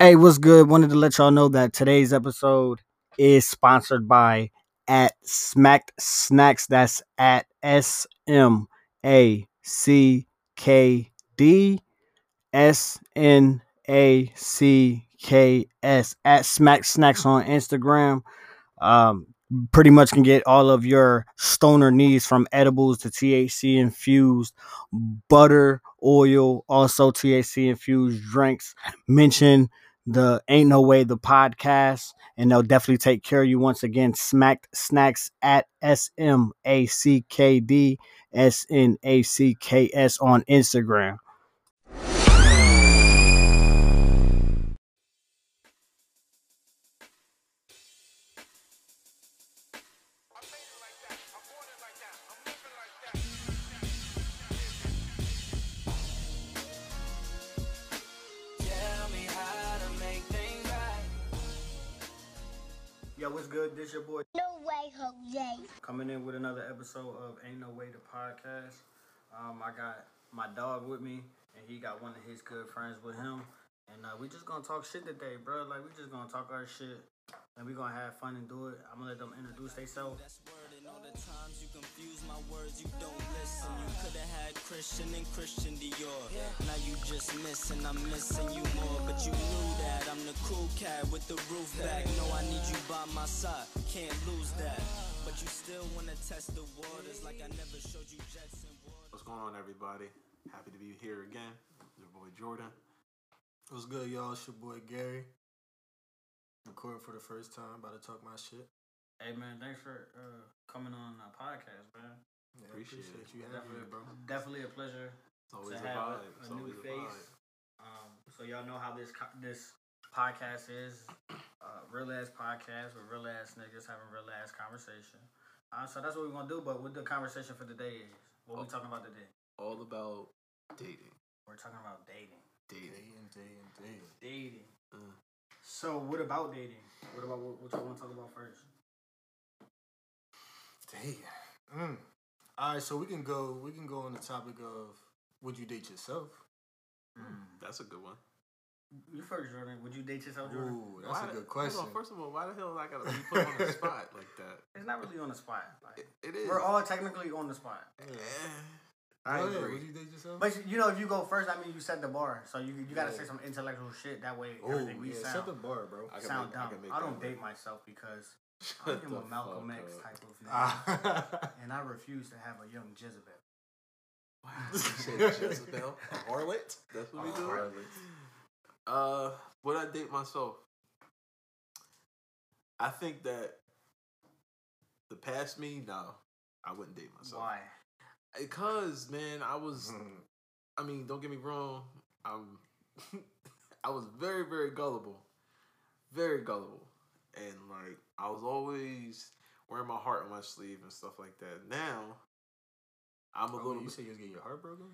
Hey, what's good? Wanted to let y'all know that today's episode is sponsored by at Smacked Snacks. That's at S M A C K D S N A C K S at Smack Snacks on Instagram. Um, pretty much can get all of your stoner needs from edibles to THC infused butter, oil, also THC infused drinks. Mention the Ain't No Way the podcast, and they'll definitely take care of you once again. Smacked Snacks at S M A C K D S N A C K S on Instagram. Good? This your boy No way, Jose. coming in with another episode of Ain't No Way to podcast. Um, I got my dog with me, and he got one of his good friends with him. And uh, we just gonna talk shit today, bro. Like we just gonna talk our shit, and we're gonna have fun and do it. I'm gonna let them introduce themselves. That's word and all the times you confuse my words, you don't listen. You could have had Christian and Christian Dior. Now you just missing, I'm missing you more. But you knew that I'm the cool cat with the roof back. No, I need you by my side, can't lose that. But you still wanna test the waters like I never showed you jets and water. What's going on, everybody? Happy to be here again. Your boy Jordan. What's good, y'all? It's your boy Gary. Recording for the first time, about to talk my shit. Hey man, thanks for uh, coming on our podcast, man. Yeah, Appreciate it. you having me, bro. Definitely a pleasure It's always to a have a, vibe. It's a new always a face. vibe. Um, so y'all know how this co- this podcast is, uh, real ass podcast with real ass niggas having real ass conversation. Uh, so that's what we're gonna do. But what the conversation for today is, what we Oh. talking about today? All about dating. We're talking about dating. Dating. Dating, dating, dating. Dating. Uh, So what about dating? What about what, what y'all want to talk about first? Dating. Mm. All right, so we can go. We can go on the topic of would you date yourself? Mm, hmm. that's a good one. You first, Jordan. Would you date yourself, Jordan? Ooh, that's Why a good question. Hold on, first of all, why the hell I gotta be put on the spot like that? It's not really on the spot. Like, It, it is. we're all technically on the spot. Go I ahead, agree. Would you date yourself? But you know, if you go first, I mean, you set the bar. So you you gotta Yeah. say some intellectual shit. That way, oh, everything we yeah, sound set the bar, bro. I can sound make- I dumb. can I, don't date work. myself because Shut I am a Malcolm X up. type of nigga, and I refuse to have a young Jezebel. Wow, you said Jezebel, a harlot. That's what we do. harlot. Uh, would I date myself? I think that the past me, no, I wouldn't date myself. Why? Because man, I was. Mm. I mean, don't get me wrong. I'm. I was very, very gullible, very gullible, and like I was always wearing my heart on my sleeve and stuff like that. Now, I'm a Oh, little you bit. say you was getting your heart broken?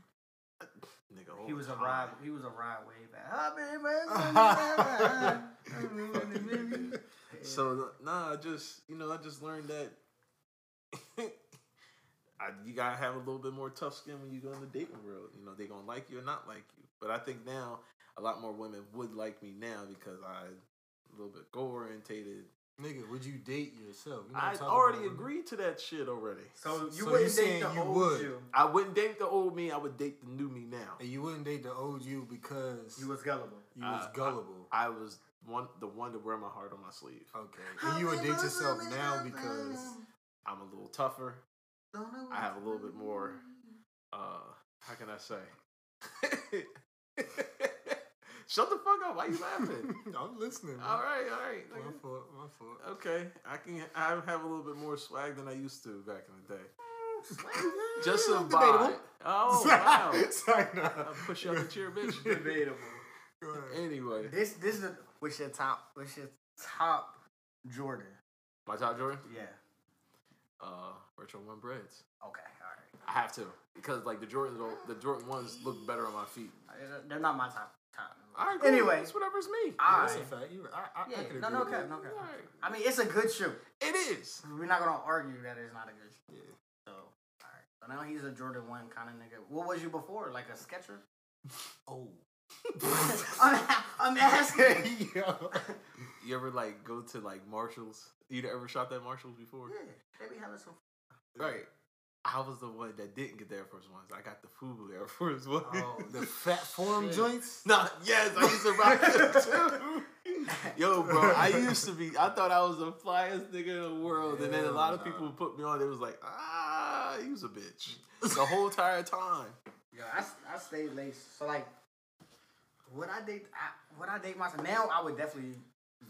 Nigga, He the was a time. ride. He was a ride way back. So nah, I just you know, I just learned that I, you gotta have a little bit more tough skin when you go in the dating world. You know, they gonna like you or not like you. But I think now a lot more women would like me now because I a little bit goal orientated. Nigga, would you date yourself? You know I already agreed to that shit already. so you So wouldn't date the you old would? you. I wouldn't date the old me. I would date the new me now. And you wouldn't date the old you because You was gullible. you was Uh, gullible. I was one the one to wear my heart on my sleeve. okay. And you would date yourself now because I'm a little tougher. I have a little bit more. Uh, how can I say? Shut the fuck up! Why are you laughing? I'm listening. Man. all right, all right. My nigga. fault. My fault. Okay, I can. I have a little bit more swag than I used to back in the day. Just a Debatable. vibe. Oh wow! Sorry, nah. I'll push you out the chair, bitch. Debatable. Anyway, This this is what's your top? What's your top Jordan? my top Jordan. Yeah. Uh, retro one breds. Okay. All right. I have to because like the Jordan, the Jordan ones look better on my feet. They're not my. All right, cool. Anyway, it's whatever's me. all That's a fact. You, I, I, I Yeah, could no, agree no cap, no. All right. I mean, it's a good shoe. It is. We're not gonna argue that it's not a good shoe. Yeah. So, all right. So now he's a Jordan One kind of nigga. What was you before? Like a Sketcher? Oh, I'm, I'm asking. Yo. You ever like go to like Marshalls? You ever shopped at Marshalls before? Yeah, they be having some. Right. I was the one that didn't get the Air Force Ones. I got the FUBU Air Force One. Oh, The fat form Shit. joints. Nah, yes, I used to rock them too. Yo, bro, I used to be. I thought I was the flyest nigga in the world, and then a lot of people put me on. It was like, ah, he was a bitch the whole entire time. Yeah, I, I stayed late. So like, would I date? I, would I date myself now? I would definitely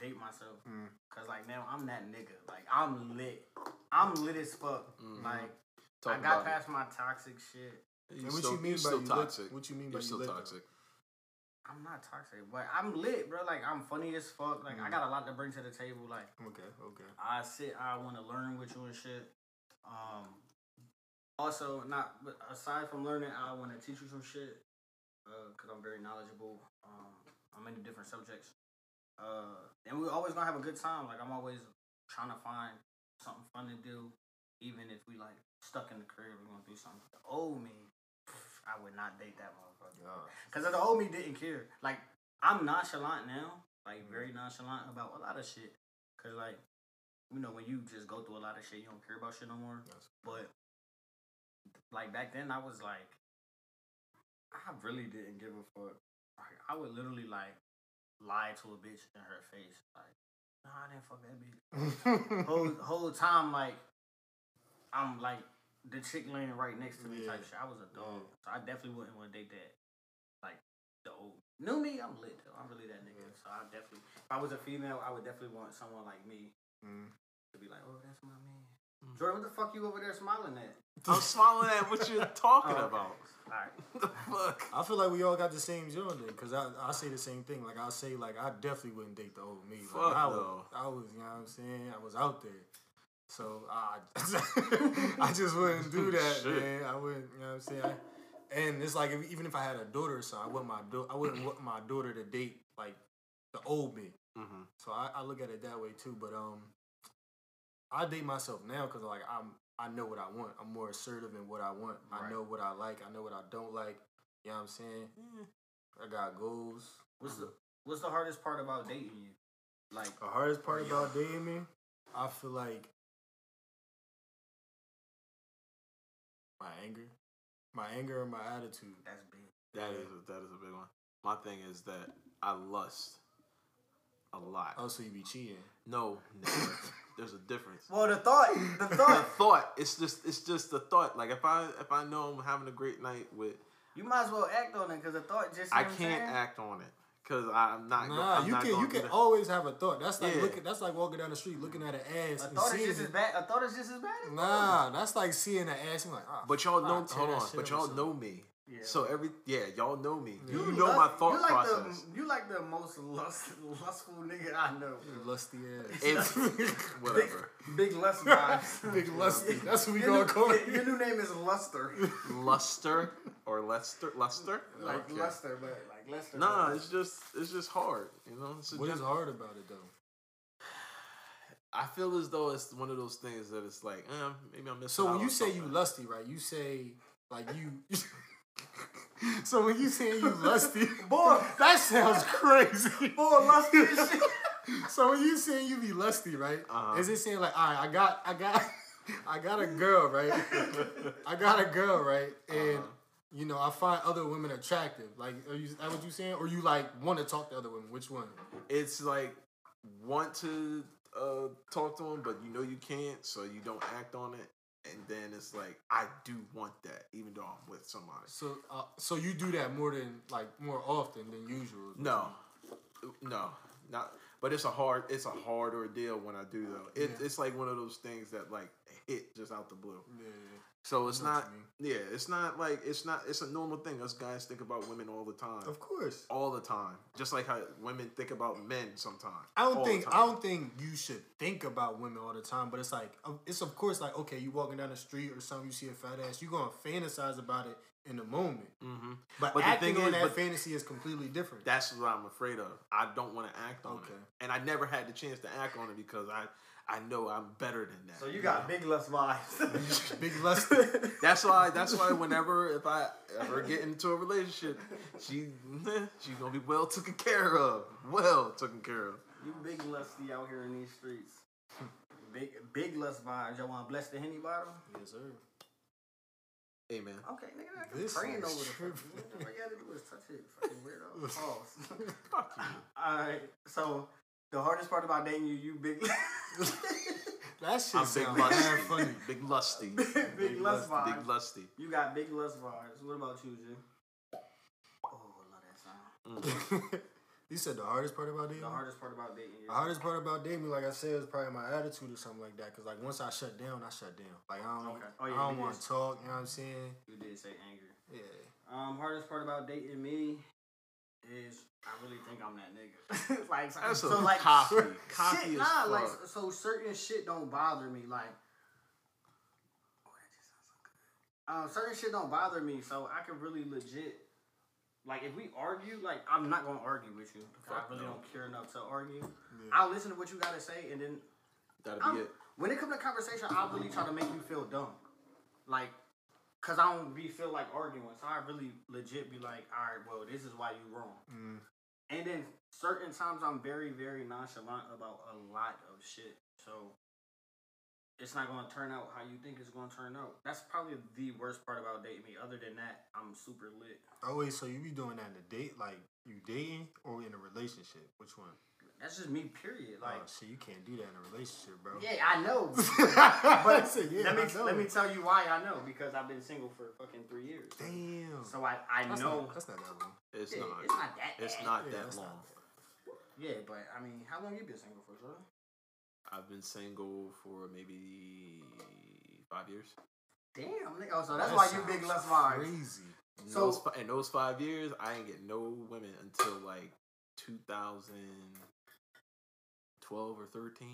date myself. Mm. Cause like now I'm that nigga. Like I'm lit. I'm lit as fuck. Mhm. Like Talk I got about it. past my toxic shit. You And what still- you mean by still you lit- toxic? what you mean by You're you still lit, though? toxic? I'm not toxic, but I'm lit, bro. Like I'm funny as fuck. Like I got a lot to bring to the table. Like Okay, okay. I sit, I want to learn with you and shit. Um, also, not but aside from learning, I want to teach you some shit because I'm very knowledgeable. Um, I'm into different subjects, uh, and we're always gonna have a good time. Like I'm always trying to find something fun to do, even if we like stuck in the crib. We're gonna do something. The old me, I would not date that motherfucker. Yeah. Cause the old me didn't care. Like I'm nonchalant now, like very nonchalant about a lot of shit. Cause like, you know, when you just go through a lot of shit, you don't care about shit no more. Yes. But like back then, I was like, I really didn't give a fuck. I would literally like lie to a bitch in her face, like, nah, I didn't fuck that bitch. whole whole time like I'm like the chick laying right next to me Yeah. type shit. I was a dog, Yeah. so I definitely wouldn't want to date that. Like the old new me, I'm lit though. I'm really that nigga. Yeah. So I definitely, if I was a female, I would definitely want someone like me Mm. to be like, oh, that's my man. Mm. Jordan, what the fuck you over there smiling at? I'm smiling at what you're talking Oh, okay. about. All right. The fuck? I feel like we all got the same joint then, cause I I say the same thing. Like I say, like I definitely wouldn't date the old me. Like, Fuck I was, no. I was, you know what I'm saying. I was out there, so I I just wouldn't do that, man. I wouldn't, you know what I'm saying. I, and it's like if, even if I had a daughter or something, I wouldn't my do- I wouldn't want my daughter to date like the old me. Mm-hmm. So I, I look at it that way too. But um, I date myself now because like I'm I know what I want. I'm more assertive in what I want. I know what I like. I know what I don't like. You know what I'm saying? Mm. I got goals. What's the What's the hardest part about dating you? Like, The hardest part about dating me, I feel like my anger, my anger and my attitude. that's big. That is a, that is a big one. My thing is that I lust a lot. Oh, so you be cheating? No, never. There's a difference. Well, the thought, the thought, The thought. thought, it's just it's just the thought. Like if I if I know I'm having a great night with, you might as well act on it because the thought just. I you know what I'm can't saying? act on it because I'm not. go- Nah, I'm you not can you gonna can do always have a thought. That's like Yeah. looking. That's like walking down the street looking at an ass A thought is seeing just as it. bad. A thought is just as bad. as Nah, that's like seeing an ass and like. Ah, But y'all fuck, know, hold on. But y'all know me. Yeah. So every yeah, y'all know me. Yeah. You, You know lust- my thought you like process. The, you like the most lust, lustful nigga I know. lusty ass. It's whatever. Big lust vibes. Big lusty. That's what we Your gonna new- call it. Your new name is Luster. Luster or Lester, Luster. like Okay. Luster, but like Lester. Nah, but- it's just it's just hard. You know, it's a What is hard about it though? I feel as though it's one of those things that it's like, eh, maybe I'm missing. So when you say you lusty, right? You say like you. so when you say you lusty, boy, that sounds crazy. boy lusty shit. So when you saying you be lusty, right? Uh-huh. Is it saying like, all right, I got, I got, I got a girl, right? I got a girl, right? And Uh-huh. you know, I find other women attractive. Like, are you? That what you saying? Or you like want to talk to other women? Which one? it's like want to uh, talk to him, but you know you can't, so you don't act on it. And then it's like I do want that, even though I'm with somebody. So, uh, so you do that more than like more often than usual? No, no, not. But it's a hard, it's a hard ordeal when I do though. It, Yeah. It's like one of those things that like hit just out the blue. Yeah, yeah. So it's I know what not, yeah, it's not like it's not. It's a normal thing. Us guys think about women all the time, Of course. all the time. Just like how women think about men sometimes. I don't think I don't think you should think about women all the time, but it's like it's of course like okay, you walking down the street or something, you see a fat ass, you gonna fantasize about it in the moment. Mhm. But, But the acting thing on is- that fantasy is completely different. That's what I'm afraid of. I don't want to act on Okay. it, and I never had the chance to act on it because I, I know I'm better than that. So you got big lust vibes. Big lust. That's why. That's why. Whenever if I ever get into a relationship, she she's gonna be well taken care of. Well taken care of. You big lusty out here in these streets. Big big lust vibes. Y'all want to bless the henny bottle? yes, sir. Hey man. Okay, nigga, I can This praying over the fucking. All you gotta do is touch it. Fucking weirdo. Pause. Fuck you. Alright, so the hardest part about dating you, you big. That shit I'm big sound lusty. funny. Big lusty. big lust Big vibes. lusty. You got big lust vibes. What about you, Jim? Oh, I love that sound. Mm. you said the hardest part about dating? The hardest part about dating you. The hardest part about dating, me, like I said, is probably my attitude or something like that. Cause like once I shut down, I shut down. Like I don't, Okay. Oh, yeah, I don't want to talk. You know what I'm saying? You did say anger. Yeah. Um, hardest part about dating me is I really think I'm that nigga. like That's so, like cer- cocky shit, nah, fuck. like so certain shit don't bother me. Like, oh, that just sounds so good. Um, certain shit don't bother me, so I can really legit. Like if we argue, like I'm not gonna argue with you. because I really no. don't care enough to argue. Yeah. I'll listen to what you gotta say, and then That'll I'm- be it. when it comes to conversation, I'll really try to make you feel dumb. Like, cause I don't be feel like arguing. So I really legit be like, all right, well, this is why you wrong. Mm. And then certain times I'm very, very nonchalant about a lot of shit. So it's not gonna turn out how you think it's gonna turn out. That's probably the worst part about dating me. Other than that, I'm super lit. Oh wait, so you be doing that in a date, like you dating or in a relationship? Which one? That's just me, period. Oh, like, oh shit, you can't do that in a relationship, bro. yeah, I know. but but yeah, let me know. let me tell you why I know because I've been single for fucking three years. Damn. So I I that's know Not, that's not that long. It's Yeah, not. It's not that. It's bad. not Yeah, that that's not long. Yeah, but I mean, how long you been single for, bro? I've been single for maybe five years. Damn. Oh, so that's That why you big sounds less vibes. Crazy. In, So- those, in those five years, I ain't get no women until like 2012 or 13.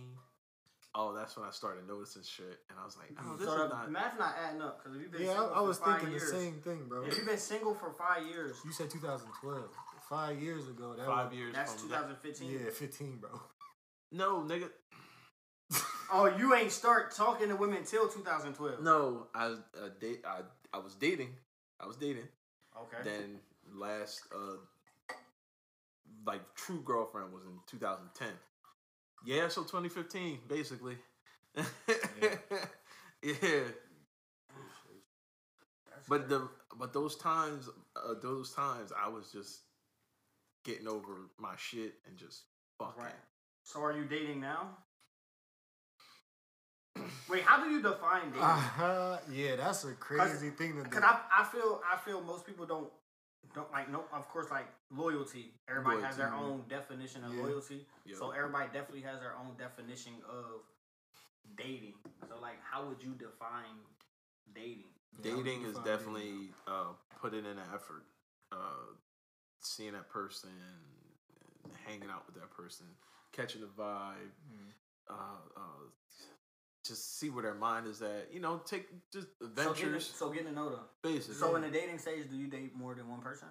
Oh, that's when I started noticing shit, and I was like, "Oh, this so is not." math's not adding up because you've been Yeah, single I, I was for thinking years, the same thing, bro. If you've been single for five years, You said 2012. Five years ago. That Five was, years. that's from that- 2015. Yeah, 15, bro. No, nigga. Oh, you ain't start talking to women till 2012. No, I uh, date. I I was dating. I was dating. Okay. Then last uh like true girlfriend was in 2010. Yeah, so 2015 basically. yeah. That's But the but those times uh, those times I was just getting over my shit and just fucking. right. So are you dating now? Wait, how do you define dating? Uh-huh. Yeah, that's a crazy thing to do. Cause I, I feel I feel most people don't don't like no of course like loyalty. Everybody has their own definition of Yeah. loyalty. Yeah. So everybody definitely has their own definition of dating. So like how would you define dating? Yeah, how would dating is define definitely uh, putting in an effort, uh, seeing that person, hanging out with that person, catching the vibe, Mm. uh, uh, just see where their mind is at. You know, take just So getting, so getting to know them. basically. So in the dating stage, do you date more than one person?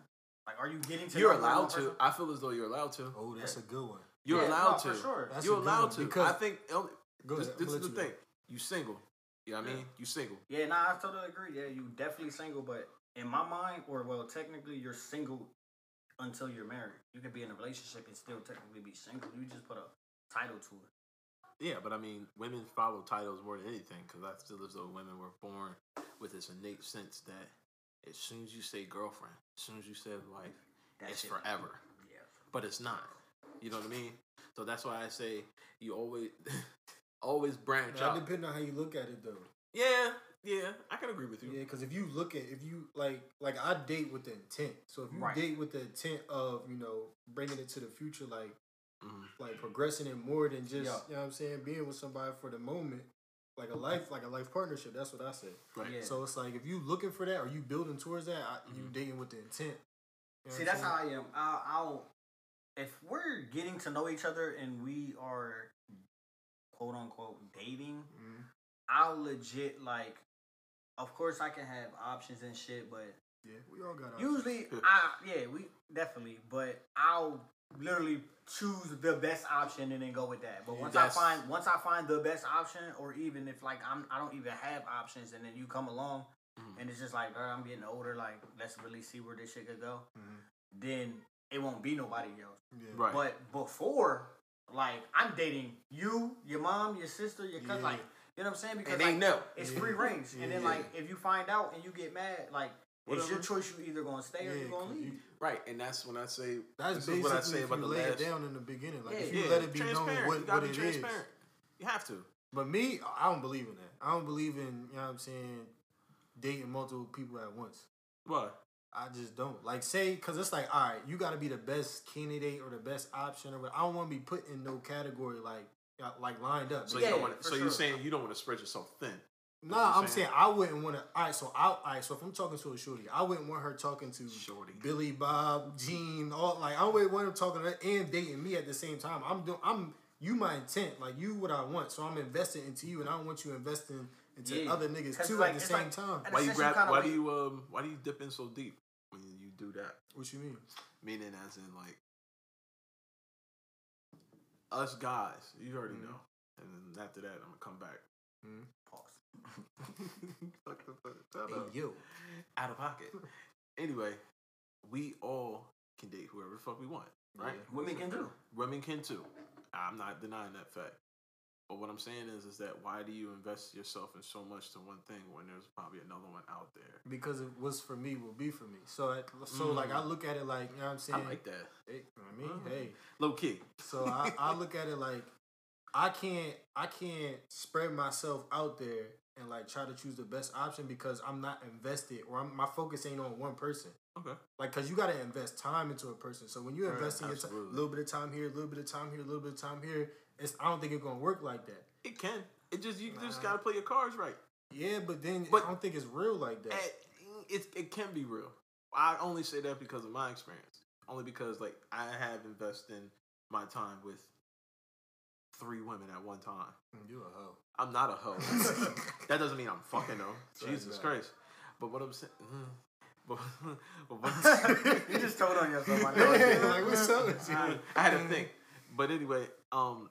Like, are you getting to? you're know more than allowed one to. person? I feel as though you're allowed to. Oh, that's a good one. You're Yeah, allowed no, to. for sure. That's you're allowed to. because- I think Go this, ahead. this is the gonna let thing. You single. You know what I Yeah. mean? You single. Yeah, nah, I totally agree. Yeah, you definitely single, but in my mind, or well, technically, you're single until you're married. You can be in a relationship and still technically be single. You just put a title to it. Yeah, but I mean, women follow titles more than anything because I feel as though women were born with this innate sense that as soon as you say girlfriend, as soon as you say wife, That it's shit- forever. Yeah. But it's not. You know what I mean? So that's why I say you always, always branch That out. depends on how you look at it, though. Yeah, yeah, I can agree with you. Yeah, because if you look at if you like like I date with the intent. So if you Right. date with the intent of you know bringing it to the future, like Mhm. like progressing it more than just Yeah. you know what I'm saying being with somebody for the moment, like a life like a life partnership. That's what I say. Right. Yeah. So it's like if you looking for that or you building towards that, I, you dating with the intent. You know See, what I'm that's how I am. I'll, I'll if we're getting to know each other and we are quote unquote dating, Mhm. I'll legit like. Of course, I can have options and shit, but Yeah, we all got. our usually, I yeah, we definitely. But I'll literally choose the best option and then go with that. But once That's- I find once I find the best option, or even if like I'm I don't even have options, and then you come along, Mm-hmm. and it's just like, bro, I'm getting older. Like let's really see where this shit could go. Mhm. Then it won't be nobody else. Yeah. Right. But before, like I'm dating you, your mom, your sister, your cousin, Yeah. like you know what I'm saying? Because And they like, know. it's Yeah. free range. And then like if you find out and you get mad, like it's your choice. You either gonna stay or Yeah, you gonna leave. you- Right, and that's when I say That's basically what I say if about you the lay last. it down in the beginning. Like if you yeah, let it be known transparent. what, you what be it is. transparent. You have to. But me, I don't believe in that. I don't believe in, you know what I'm saying, dating multiple people at once. What? I just don't. Like, say, because it's like, all right, you got to be the best candidate or the best option. Or I don't want to be put in no category like uh, like lined up. So Yeah, you don't want. for So sure. you're saying you don't want to spread yourself thin. Nah, I'm saying saying? I wouldn't want to. All right, so I, all right, so if I'm talking to a shorty, I wouldn't want her talking to Shorty. Billy, Bob, Gene, all like I wouldn't want him talking to her and dating me at the same time. I'm doing. I'm you my intent, like you what I want. So I'm investing into you, and I don't want you investing into Yeah. other niggas too like- at the same like- time. Why you grab? Why do you um? Why do you dip in so deep when you do that? What you mean? Meaning, as in like us guys. You already Mhm. know. And then after that, I'm gonna come back. Pause. Fuck the fuck. Shut Hey up. yo, Out of pocket. Anyway, we all can date whoever the fuck we want, right? Yeah. Women can do. Women can too. I'm not denying that fact. But what I'm saying is, is that why do you invest yourself in so much to one thing when there's probably another one out there? because it was for me will be for me. So I, so like I look at it like you know what I'm saying. Mm. I like that. Hey, I mean, Mhm. hey. Low key. So I, I look at it like I can't I can't spread myself out there and like try to choose the best option because I'm not invested or I'm, my focus ain't on one person. Okay. Like, cause you gotta invest time into a person. So when you Right, invest in your time, a little bit of time here, a little bit of time here, a little bit of time here, it's I don't think it's gonna work like that. It can. It just you just gotta play your cards right. Yeah, but then But- I don't think it's real like that. It it can be real. I only say that because of my experience. Only because like I have invested my time with three women at one time. you a hoe. I'm not a hoe. that doesn't mean I'm fucking though. Sorry, Jesus sorry. Christ. But what I'm saying, but, but what you just told on yourself. I know like what's up? I, I had to think. But anyway, um,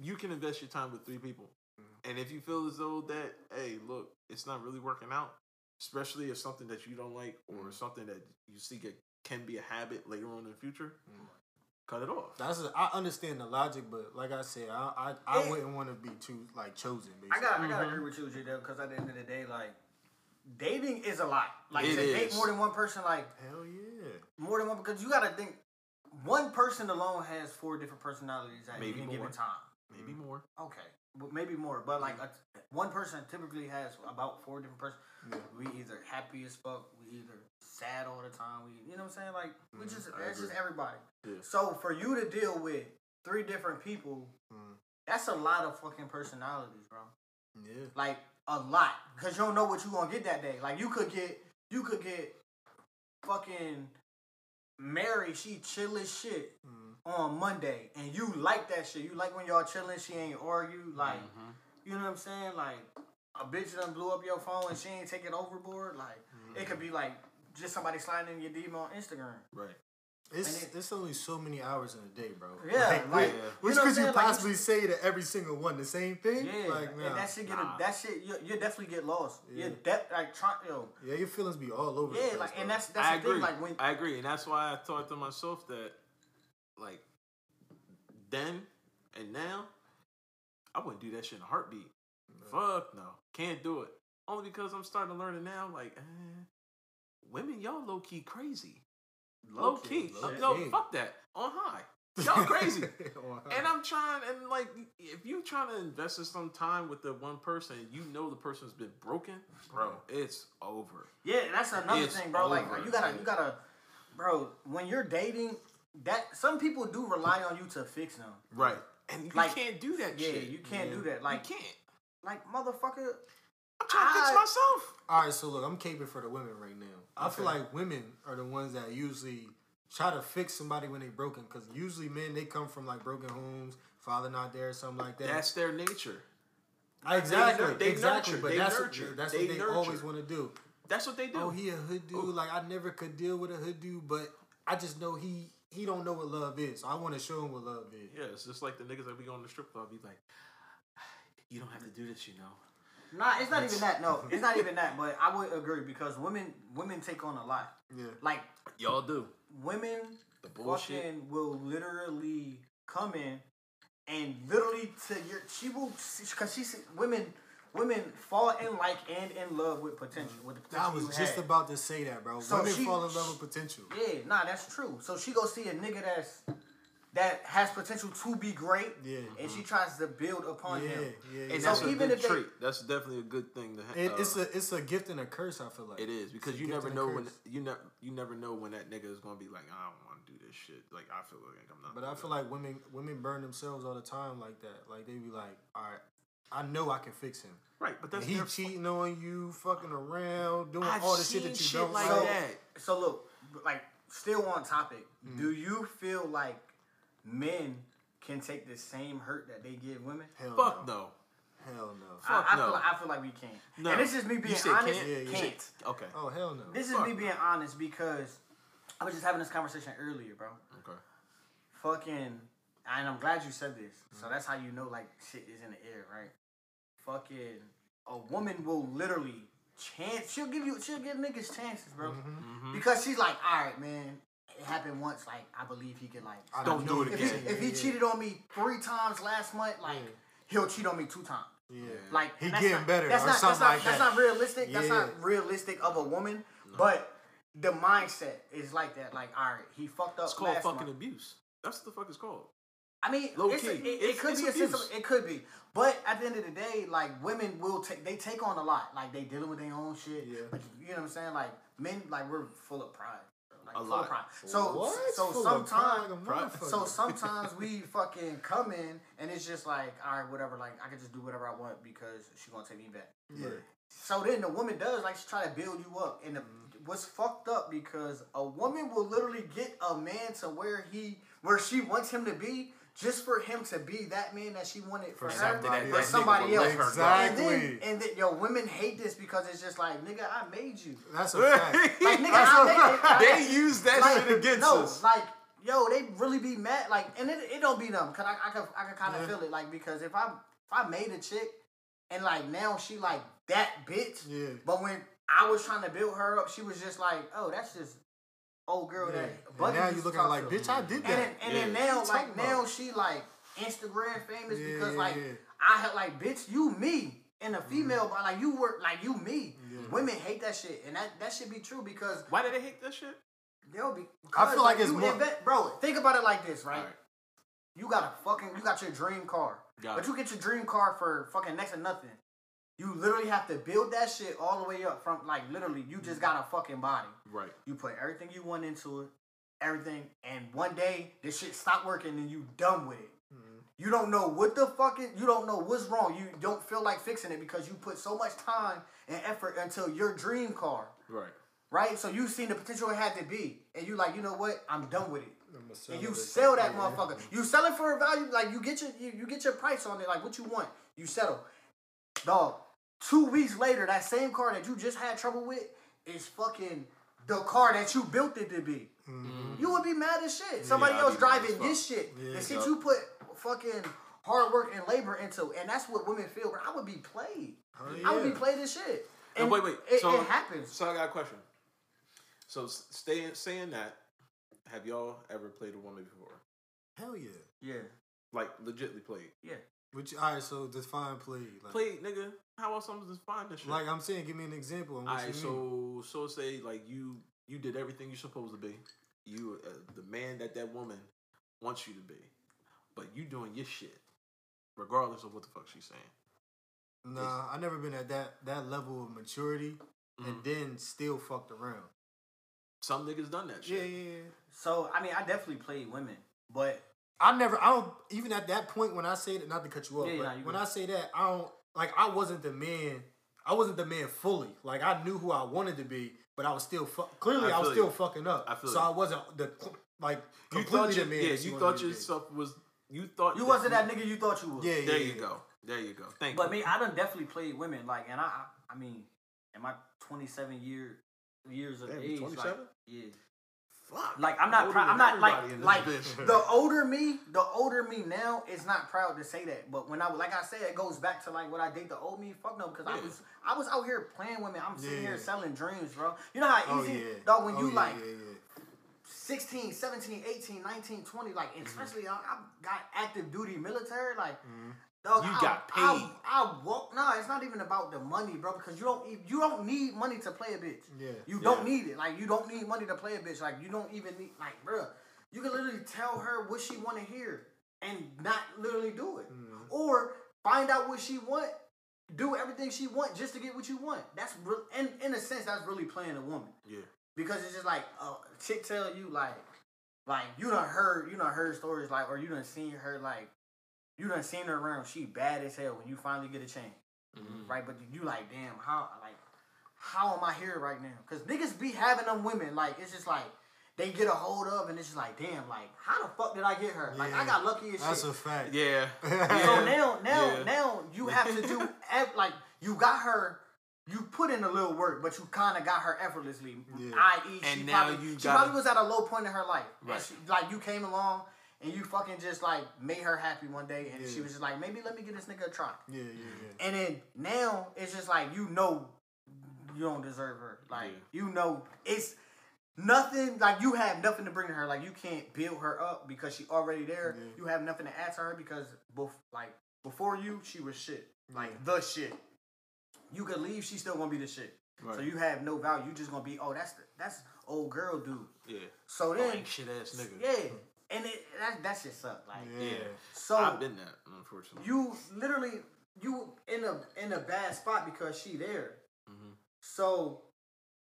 you can invest your time with three people, Mm-hmm. and if you feel as though that, hey, look, it's not really working out, especially if something that you don't like or Mhm. something that you see it can be a habit later on in the future, Mm. Cut it off. That's a, I understand the logic, but like I said, I I, I Yeah. wouldn't want to be too like chosen. I Basically. got I gotta agree with you, J because at the end of the day, like dating is a lot. Like It to date more than one person, like Hell yeah. more than one because you gotta think one person alone has four different personalities at Maybe any more. given time. Maybe more. Okay, but maybe more. But like a, one person typically has about four different person. Yeah. We either happy as fuck, we either sad all the time. We, you know what I'm saying? Like we Mhm, just I that's just everybody. Yeah. So for you to deal with three different people, Mm. that's a lot of fucking personalities, bro. Yeah. Like a lot, because you don't know what you gonna get that day. Like you could get, you could get, fucking Mary. She chill as shit Mm. on Monday, and you like that shit. You like when y'all chilling. She ain't argue. Like Mhm. you know what I'm saying? Like a bitch done blew up your phone and she ain't take it overboard. Like it could be like just somebody sliding in your DM on Instagram. Right. It's And it- it's only so many hours in a day, bro. Yeah, like, what- you which know could you saying? Like, possibly say to every single one the same thing? Yeah, Like, nah. and that shit get Nah. a, that shit you you definitely get lost. Yeah. You de- like try yo yeah, your feelings be all over. the yeah place, like bro. and that's that's I the agree. thing like when I agree, and that's why I thought to myself that, like, then and now, I wouldn't do that shit in a heartbeat. Fuck no, can't do it. Only because I'm starting to learn it now. Like, eh, women, y'all low key crazy. Low, key, low no, key. fuck that. On high, y'all crazy. And. I'm trying, and like, if you trying to invest in some time with the one person, you know the person's been broken, bro, it's over. yeah that's another It's thing bro like you gotta you gotta bro when you're dating that some people do rely on you to fix them Right. And you Like, can't do that yeah shit. you can't Yeah. do that like you can't. like motherfucker I'm trying to fix myself. All right, so look, I'm caping for the women right now. I feel like women are the ones that usually try to fix somebody when they broken, because usually men they come from like broken homes, father not there, something like that. That's their nature. exactly, They they exactly. nurture, but they that's nurture, what, that's they what they nurture. always want to do. That's what they do. Oh, he a hood dude. Oh. Like I never could deal with a hood dude, but I just know he he don't know what love is. So I want to show him what love is. Yeah, it's just like the niggas that be going to the strip club. Be like, you don't have to do this, you know. Nah, it's not even that. No, it's not even that. But I would agree because women women take on a lot. Yeah. Like Y'all do. women The bullshit. fucking will literally come in and literally to your she will because she's women women fall in like and in love with potential with the potential I was you just had. about to say that, bro. So Women she- fall in love with potential. yeah nah that's true so she go see a nigga that's that has potential to be great Yeah. and she tries to build upon Yeah, him yeah, And yeah. So that's a even good if they- trait. That's definitely a good thing to have. It, it's a it's a gift and a curse. I feel like It is because It's you never know when you never you never know when that nigga is gonna be like I don't want to do this shit. Like I feel like I'm not. But I feel like women women burn themselves all the time like that. Like they be like, all right, I know I can fix him. right, but that's he their- cheating on you, fucking around, doing I've all the shit that you shit don't like like. that. so look like still on topic Mm. do you feel like men can take the same hurt that they give women Hell Fuck no. no. Hell no. Fuck I, I, no. feel like, I feel like we can't No. and this is me being said honest can't? Yeah, yeah. can't Okay. Oh hell no. This is Fuck me no. being honest because I was just having this conversation earlier, bro. Okay. Fucking, and I'm glad you said this. So that's how you know like shit is in the air, right? Fucking, a woman will literally chance. She'll give you. She'll give niggas chances, bro. Mm-hmm. Because she's like, all right, man. It happened once. Like I believe he could like. I Don't know do it If again. he, if he Yeah, cheated on me three times last month, like Yeah. he'll cheat on me two times. Yeah. Like He getting not- better That's or not, something that's not, like That's that. not realistic. That's not realistic of a woman. But the mindset is like that. Like, all right, he fucked up. It's called fucking month. abuse. That's what the fuck it's called. I mean, Low it's a- key. it, it could be a sense of, abuse. it could be. But at the end of the day, like women will take they take on a lot. Like they dealing with their own shit. Yeah. Like, you know what I'm saying? Like men, like we're full of pride. Bro. Like A lot. of pride. So What? so Full sometimes like a Pride. motherfucker. so sometimes we fucking come in and it's just like, all right, whatever. Like I can just do whatever I want because she gonna take me back. yeah. So then the woman does like she try to build you up, and the, what's fucked up because a woman will literally get a man to where he where she wants him to be. Just for him to be that man that she wanted for, For her, somebody for else. somebody That nigga will else. let her go. And then, Exactly. and then, yo, women hate this because it's just like, nigga, I made you. That's a fact. Like, nigga, That's I a made fact. it. They use that like, shit against no, us. like, yo, they really be mad. Like, and it, it don't be them because I, I can, I can kind of Yeah. feel it. Like, because if I, if I made a chick and like now she like that bitch, Yeah. but when I was trying to build her up, she was just like, oh, that's just old girl Yeah. that. And now you to looking talk like, bitch, I did And that. then, and then now, What like now, about? she like Instagram famous Yeah, because like yeah. I had like, bitch, you me. And a mm-hmm. female, but like you were like you me. Yeah. Women hate that shit, and that that should be true because Why do they hate that shit? they'll be. I feel like it's more- invent- bro. Think about it like this, right? Alright. You got a fucking, you got your dream car, Got but it. you get your dream car for fucking next to nothing. You literally have to build that shit all the way up from like literally. You just got a fucking body. Right. You put everything you want into it, everything, and one day this shit stop working and you done with it. You don't know what the fucking, you don't know what's wrong. You don't feel like fixing it because you put so much time and effort into your dream car, Right. right? So you've seen the potential it had to be, and you like, you know what? I'm done with it. And you sell that motherfucker. You sell it for a value, like you get your you, you get your price on it, like what you want. You settle. Dog, two weeks later, that same car that you just had trouble with is fucking the car that you built it to be. Mm-hmm. You would be mad as shit. Somebody I'd else be mad as driving this shit. Yeah, the shit yup. you put fucking hard work and labor into. And that's what women feel. Bro. I would be played. Oh, I would be played as shit. And And wait, wait. It, so, it happens. So I got a question. So s- staying saying that, have y'all ever played a woman before? Hell yeah. Yeah. Like legitly played. Yeah. Which all right, so define play. Like, Played, nigga. How else I'm supposed to find this shit? like I'm saying, give me an example. Alright, you mean. so so say like you you did everything you're supposed to be. You uh, the man that that woman wants you to be, but you doing your shit, regardless of what the fuck she's saying. Nah, I never been at that that level of maturity, Mm-hmm. and then still fucked around. Some niggas done that Yeah, shit. yeah, yeah. So I mean, I definitely played women, but I never, I don't even at that point when I say that. Not to cut you off, Yeah, but nah, you when good. I say that, I don't like. I wasn't the man. I wasn't the man fully. Like I knew who I wanted to be, but I was still fu- clearly I I, was feel still you. fucking up. I feel so you. I wasn't the like You completely thought the you, man. yeah, that she you thought me to be. yourself was you thought you wasn't that nigga you thought you was. Yeah, yeah. There yeah. you go. There you go. Thank But you. But me, I done definitely played women. Like, and I, I, I mean, in my 27 year years of Damn, age, 27? like, yeah, fuck. Like I'm not proud. I'm not like everybody in this like bitch. the older me. The older me now is not proud to say that. But when I like I said, it goes back to like what I did the old me. Fuck no, because I was I was out here playing women. I'm sitting Yeah. here selling dreams, bro. You know how Oh easy, yeah. dog. When Oh, you yeah, like yeah, yeah. 16, 17, 18, 19, 20, like Mm-hmm. especially I, I got active duty military, like dog, You I, got I, paid. I, walk. Nah, it's not even about the money, bro. Because you don't you don't need money to play a bitch. Yeah. You Yeah. don't need it. Like you don't need money to play a bitch. Like you don't even need like, bro. You can literally tell her what she want to hear and not literally do it, Mm-hmm. or find out what she want. Do everything she want just to get what you want. That's real, in in a sense that's really playing a woman Yeah. Because it's just like a chick tell you like like you done heard you done heard stories like or you done seen her like you done seen her around she bad as hell when you finally get a chance Mhm. right but you like damn how like how am I here right now because niggas be having them women like it's just like they get a hold of and it's just like damn like how the fuck did I get her like I got lucky as That's shit a fact. Yeah. so now, now, Yeah. now you have to do like you got her. You put in a little work, but you kind of got her effortlessly. Yeah. I.e., she now probably you she gotta- probably was at a low point in her life. And Right. she- like you came along and you fucking just like made her happy one day, and she was just like, maybe let me give this nigga a try. Yeah, yeah, yeah. And then now it's just like you know you don't deserve her. Like Yeah. you know it's nothing like you have nothing to bring to her. Like you can't build her up because she already there. Yeah. You have nothing to add to her because bef- like before you she was shit. Like Yeah. the shit. You could leave, she's still gonna be the shit. So you have no value. You just gonna be oh that's the, that's old girl dude. Yeah. So Oh, then ain't shit ass nigga. yeah, and it that that shit suck. Like Yeah. Yeah. so I've been that, unfortunately. you literally you in a in a bad spot because she there. Mhm. So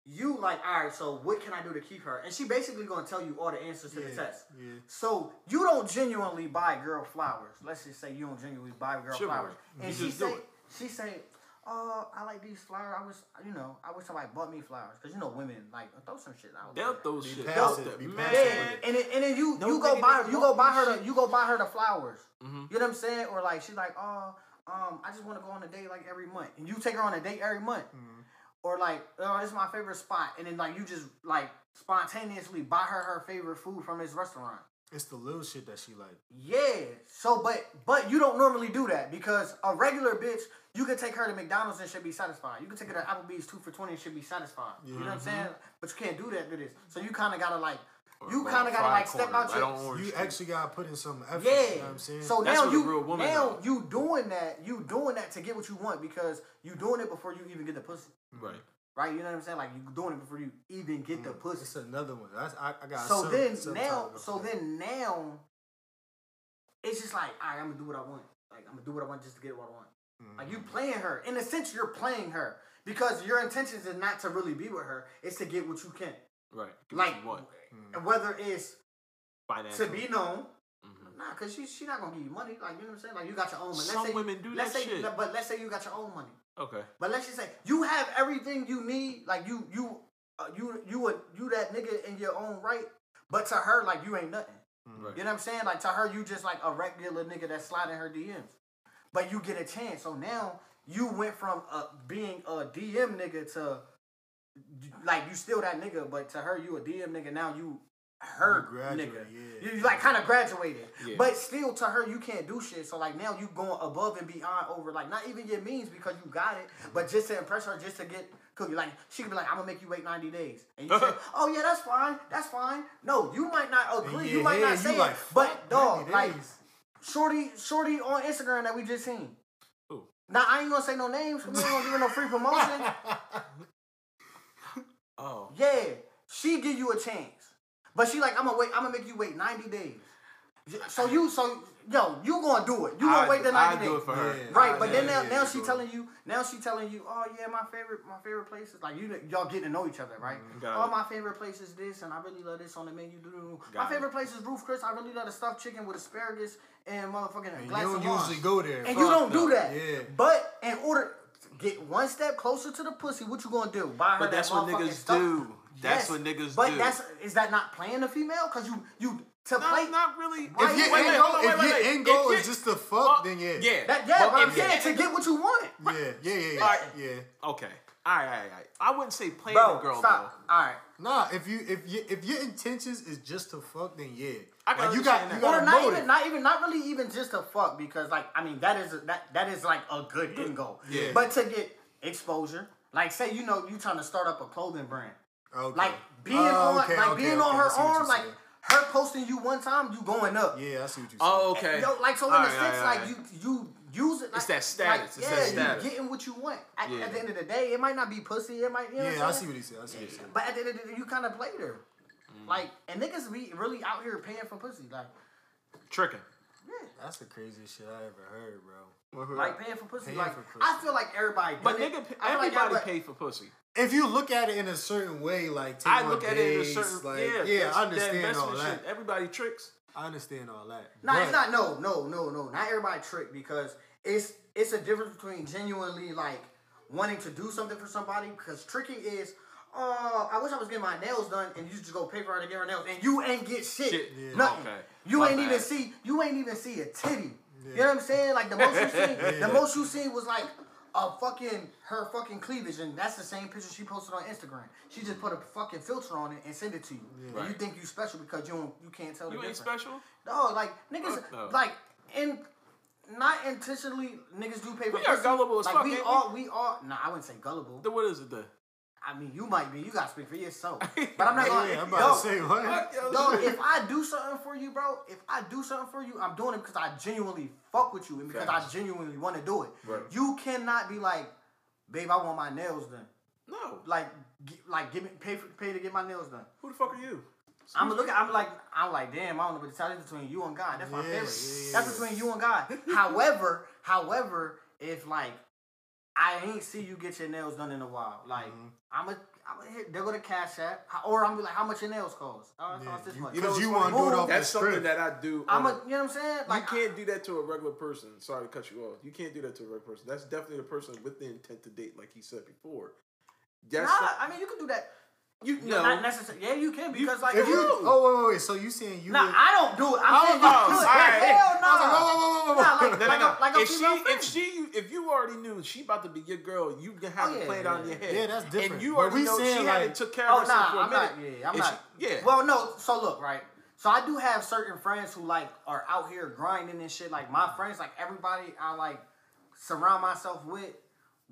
you like, all right. So what can I do to keep her? And she basically gonna tell you all the answers to the test. yeah. So you don't genuinely buy girl flowers. Let's just say you don't genuinely buy girl Sure. flowers. And You she just do say it. she say. Oh, I like these flowers. I was, you know, I wish somebody bought me flowers because you know women like throw some shit out. They'll there. throw Be shit passive, out there. be Man. passive Yeah, it. and then, and then you No you go buy you go buy her the you go buy her the flowers. Mhm. You know what I'm saying? Or like she's like, oh, um, I just want to go on a date like every month, and you take her on a date every month. Mhm. Or like, oh, this is my favorite spot, and then like you just like spontaneously buy her her favorite food from this restaurant. It's the little shit that she like. Yeah. So, but but you don't normally do that because a regular bitch, you can take her to McDonald's and she'll be satisfied. You can take her to Applebee's two for twenty and she'll be satisfied. You know what I'm mm-hmm. saying? But you can't do that to this. So you kind of gotta like, you kind of gotta like step out right your You Street. actually gotta put in some effort. yeah. You know what I'm saying? So That's now you now you doing that you doing that to get what you want because you doing it before you even get the pussy. Right. Right? You know what I'm saying? Like you doing it before you even get the pussy. it's another one. That's, I, I got. So sub- then subtitle now, so that. then now, it's just like, all right, I'm gonna do what I want. Like I'm gonna do what I want just to get what I want. Like you Mm-hmm. playing her. In a sense, you're playing her because your intentions is not to really be with her. It's to get what you can. Right. Get Like what you. Mm-hmm. whether it's Financial. to be known. Mhm. Nah, cause she she not gonna give you money. Like you know what I'm saying. Like you got your own money. Some say, women do let's that say, shit. But let's say you got your own money. Okay. But let's just say you have everything you need. Like you you uh, you you a, you that nigga in your own right. But to her, like you ain't nothing. Right. You know what I'm saying? Like to her, you just like a regular nigga that's sliding her DMs. But you get a chance. So now you went from uh, being a DM nigga to like you still that nigga, but to her you a DM nigga. Now you her You nigga. yeah. You, you, like kind of graduated. Yeah. But still to her you can't do shit. So like now you going above and beyond over like not even your means because you got it, but just to impress her, just to get cookie. Like she could be like, I'm gonna make you wait 90 days. And you say, Oh yeah, that's fine, that's fine. No, you might not agree, In you your might not say you it. like, but dog, like. Shorty, Shorty on Instagram that we just seen. Ooh. Now I ain't gonna say no names. 'cause We ain't gonna give her no free promotion. Oh. yeah, she give you a chance, but she like I'm gonna wait. I'm gonna make you wait 90 days. So you, so yo, you gonna do it? You gonna I- wait the 90 I days? do it for her. Yeah. Right, I- but yeah, then now, yeah, now she go telling you, now she telling you, oh yeah, my favorite, my favorite places, like you, y'all getting to know each other, right? Mm-hmm. Got oh, it. my favorite place is this, and I really love this on the menu. My Got it. favorite place is Ruth's Chris. I really love the stuffed chicken with asparagus and motherfucking And glass you of don't wine. usually go there. And you don't do that. Yeah. But in order to get one step closer to the pussy, what you gonna do? Buy her But that that's what niggas stuff? do. That's Yes. what niggas but do. But that's is that not playing the female? Cause you you to no, play not really. Why If you- your wait, end goal, hold on, if wait, your wait, end goal If is just to fuck, Well, then yeah. Yeah. that. Yeah, But but if saying your to get what you want. Yeah, yeah, yeah, yeah. Alright. yeah. Okay. All right, all right, all right. I wouldn't say playing Bro, the girl stop. All right. Nah, if you if you if your intentions is just to fuck, then yeah. I can like you got you got Or a not motive. even, not even, not really even just to fuck because like I mean that is that that is like a good end goal. Yeah. But to get exposure, like say you know you trying to start up a clothing brand, Okay. like being Oh, on okay, like okay, being okay, on her see arm, like saying. her posting you one time, you going up. Yeah, I see what you're saying. Oh, okay. Yo, like so in All a right, sense, all right, like all right. you you use it. Like, It's that status, Like, it's yeah, that status. you getting what you want. At, Yeah. at the end of the day, it might not be pussy. It might. You know yeah, what I I'm see what he said. I see what he said. But at the end of the day, you kind of played her. Mm. Like and niggas be really out here paying for pussy. Like Tricking. That's the craziest shit I ever heard, bro. like paying for pussy. Paying like for pussy. I feel like everybody. But nigga, it. I like everybody everybody- pay for pussy. If you look at it in a certain way, like take I on look at it in a certain like, yeah. yeah, that's- I that understand all that. shit. Everybody tricks. I understand all that. Nah, it's not. No, no, no, no. Not everybody trick because it's it's a difference between genuinely like wanting to do something for somebody because tricking is. Oh, I wish I was getting my nails done, and you just go pay for her to get her nails, and you ain't get shit, Shit. Yeah. nothing. Okay. You My ain't even see, you ain't even see a titty. You know what I'm saying? Like the most you seen, the most you seen was like a fucking her fucking cleavage, and that's the same picture she posted on Instagram. She just put a fucking filter on it and send it to you. And you think you special because you don't, you can't tell the You ain't difference. special. No, like niggas, Fuck no. like in not intentionally, niggas do pay for We are pussy. gullible as like, fuck, We ain't we? all, we all. Nah, I wouldn't say gullible. Then what is it then? I mean, you might be. You gotta speak for yourself. But I'm not Yeah, gonna. I'm about yo, to say what? Yo, if I do something for you, bro, if I do something for you, I'm doing it because I genuinely fuck with you and because Facts. I genuinely want to do it. Right. You cannot be like, babe, I want my nails done. No. Like, like, give me pay for, pay to get my nails done. Who the fuck are you? I'm looking. I'm like. I'm like. Damn. I don't know what to tell you between you and God. That's my Yeah, favorite. That's between you and God. however, however, if like I ain't see you get your nails done in a while, like Mm-hmm. I'm a. I'm a hit. They're gonna cash that, or I'm be like, how much your nails cost? Oh, it Yeah, costs this you- much. you know, what's you wanna do it off That's something script. that I do. I'm a. You know what I'm saying? You can't do that to a regular person. Sorry to cut you off. You can't do that to a regular person. That's definitely a person with the intent to date, like he said before. That's Nah, some- I mean you can do that. You No, not necessarily. Yeah, you can because like If you, oh wait, wait, wait. So you saying you? Nah, would- I don't do it. I'm Oh, saying you oh, could. alright. Hell no. I was like, whoa, whoa, whoa, whoa, whoa. Nah, like, No, no, like, no. Like a if she, female if she, if you already knew she about to be your girl, you can have Oh, to yeah, play it on yeah, your head. yeah, that's different. And you already we know she saying, hadn't like- took care of Oh herself nah, for a I'm minute. not. Yeah, I'm not. she- yeah. Well, no. So look, right. So I do have certain friends who like are out here grinding and shit. Like my friends, like everybody I like surround myself with,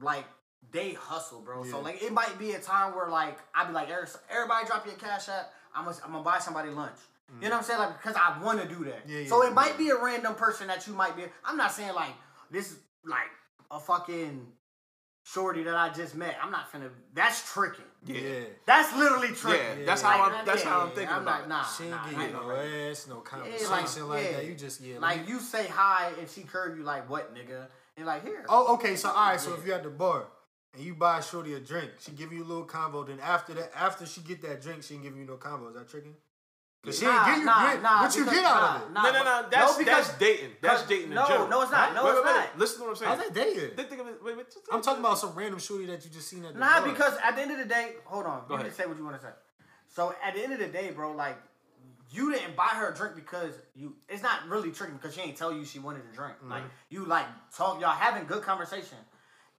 like they hustle, bro. So like it might be a time where like I'd be like, "Every- everybody drop your cash app. I'm gonna I'm gonna buy somebody lunch. You know mm. what I'm saying? Like because I want to do that. Yeah, so yeah, it might be a random person that you might be. I'm not saying like this is like a fucking shorty that I just met. I'm not finna. That's tricking. yeah. That's literally tricking. Yeah, that's Like, how I'm. That's yeah, how I'm yeah, thinking I'm about not, it. Nah, She ain't nah, get I ain't no gonna- ass, no Yeah, conversation like, yeah. that. You just yeah. let Like me- you say hi and she curve you like what nigga and like here. Oh, okay. So all right. So Yeah. if you're at the bar and you buy Shorty a drink, she give you a little convo. Then after that, after she get that drink, she ain't give you no convo. Is that tricking? Cause she Nah, ain't give you nah, drink. nah, what you get out nah, of it? nah, no, no, no. That's because- that's dating. That's dating no, general. no, it's not. No, wait, it's wait, not. wait. Listen to what I'm saying. How's that dating? Think, think of it. Wait, wait, just- I'm talking about some random shorty that you just seen at the Nah, bar. because at the end of the day, hold on. Go you ahead. say what you want to say. So at the end of the day, bro, like you didn't buy her a drink because you. It's not really tricking because she ain't tell you she wanted a drink. Mm-hmm. Like you like talk, y'all having good conversation.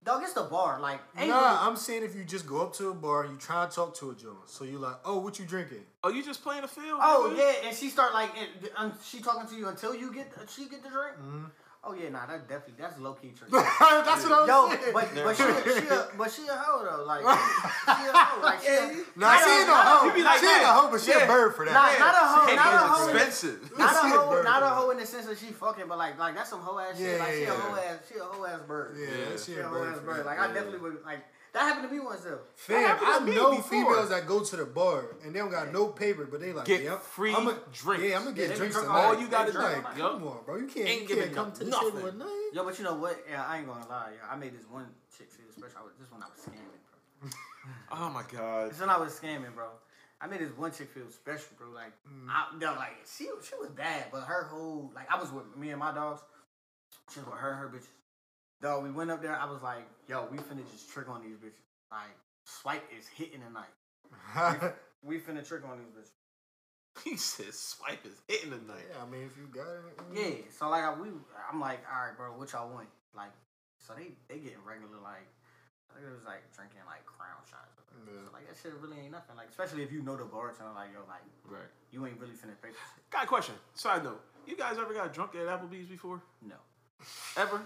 Dog, it's the bar. Like ain't Nah, really- I'm saying if you just go up to a bar and you try to talk to a Joe, so you're like, oh, what you drinking? Oh, you just playing the field? Oh nigga? yeah, and she start like, and, um, she talking to you until you get she get the drink. Mm-hmm. Oh yeah, nah, that definitely that's low key trick. That's what I'm Yo, saying. but but she she a, but she a hoe though, like she a hoe, like she a, Nah, she ain't no hoe. Like she ain't a hoe, but she Yeah. a bird for that. Nah, not a hoe, not a hoe. expensive. Not a She a hoe, not a hoe in the sense that she fucking, but like, like that's some hoe ass shit. Yeah, Like she a hoe ass, she a hoe ass bird. Yeah, Yeah. she she a a hoe bird ass bird. Like I definitely would like that happened to me once though. Fam, I know before. females that go to the bar and they don't got no paper, but they like Get yeah, free I'm a, drinks. Yeah, I'm gonna get they drinks drink all you gotta do. drink Like, come on, bro. You can't, Ain't you can't come to the nothing. table with nothing. Yo, but you know what? Yeah, I ain't gonna lie. Yeah, I made this one chick feel special. I was, this one I was scamming, bro. Oh my god. This one I was scamming, bro. I made this one chick feel special, bro. Like, Mm. I, no, like she she was bad, but her whole like I was with me and my dogs. She was with her her bitches. Dog, we went up there. I was like, yo, we finna just trick on these bitches. Like, swipe is hitting tonight. We finna trick on these bitches. He said swipe is hitting tonight. yeah, I mean, if you got it, mm. Yeah, so like I, we, I'm like, all right, bro, what y'all want? Like, so they they getting regular like I think it was like drinking like crown shots. Yeah. So, like that shit really ain't nothing. Like especially if you know the bartender, like yo, like Right. you ain't really finna pay. Got a question. Side note. You guys ever got drunk at Applebee's before? No, Ever?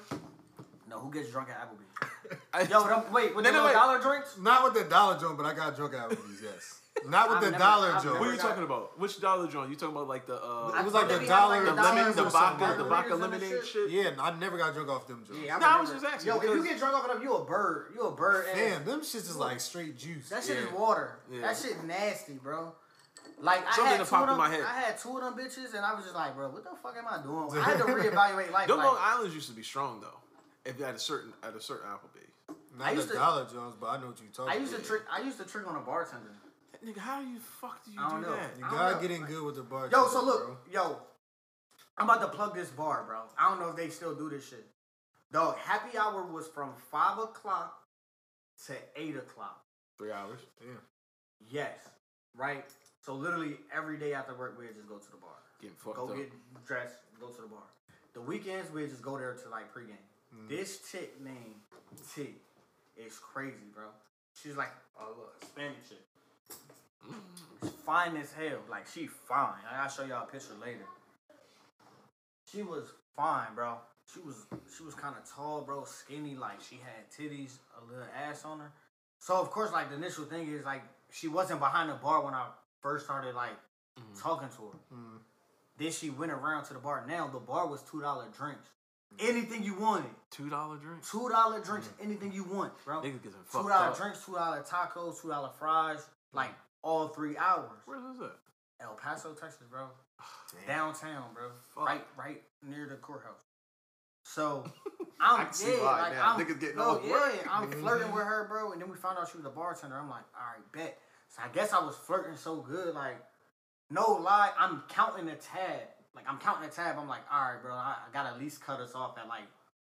No. Who gets drunk at Applebee's? I, Yo, them, wait, with No, the no, wait. dollar drinks? Not with the dollar joint, but I got drunk at Applebee's. Yes. Not with I've the never- dollar I've joint. What are you talking about? Which dollar joint? You talking about like the uh It was like the they had, like, dollar, the the lemon, the or vodka, the Margaritas vodka lemonade shit? shit? Yeah, I never got drunk off them joints. Yeah, I, Nah, I was just asking Yo, if you get drunk off of them, you a bird. You a bird. and- Damn, them shits is like straight juice. That shit is water. Yeah. That shit nasty, bro. Like I Something had that two of in them, my head. I had two of them bitches, and I was just like, bro, what the fuck am I doing? I had to reevaluate life. Them like, Long Islands used to be strong though. If you had a certain at a certain Applebee's. I Not used the to- dollar joints, but I know what you're talking I used to about. trick. I used to trick on a bartender. Nigga, how you fuck do you I don't do know. that? You I don't gotta know. get in good with the bar. Yo, so look, yo, I'm about to plug this bar, bro. I don't know if they still do this shit. Dog, happy hour was from five o'clock to eight o'clock. Three hours. Yeah. Yes, right. So literally every day after work, we just go to the bar. Getting fucked go up. get dressed, go to the bar. The weekends we just go there to like pregame. Mm-hmm. This chick named T is crazy, bro. She's like a little Spanish chick. Mm. She's fine as hell. Like she fine. I gotta show y'all a picture later. She was fine, bro. She was she was kind of tall, bro, skinny. Like she had titties, a little ass on her. So of course, like the initial thing is like she wasn't behind the bar when I first started like mm-hmm. talking to her. Mm-hmm. Then she went around to the bar. Now the bar was two dollar drinks. Anything you wanted. Two dollar drinks. Two dollar drinks, mm. anything you want, bro. Niggas getting Two fucked dollar up. drinks, two dollar tacos, two dollar fries, mm. like all three hours. Where is that? El Paso, Texas, bro. Damn. Downtown, bro. Fuck. Right, right near the courthouse. So I'm yeah, like now. I'm, Niggas getting no, yeah. I'm mm-hmm. flirting with her, bro. And then we found out she was a bartender. I'm like, all right, bet. So I guess I was flirting so good, like, no lie, I'm counting the tab. Like I'm counting the tab. I'm like, all right, bro, I, I gotta at least cut us off at like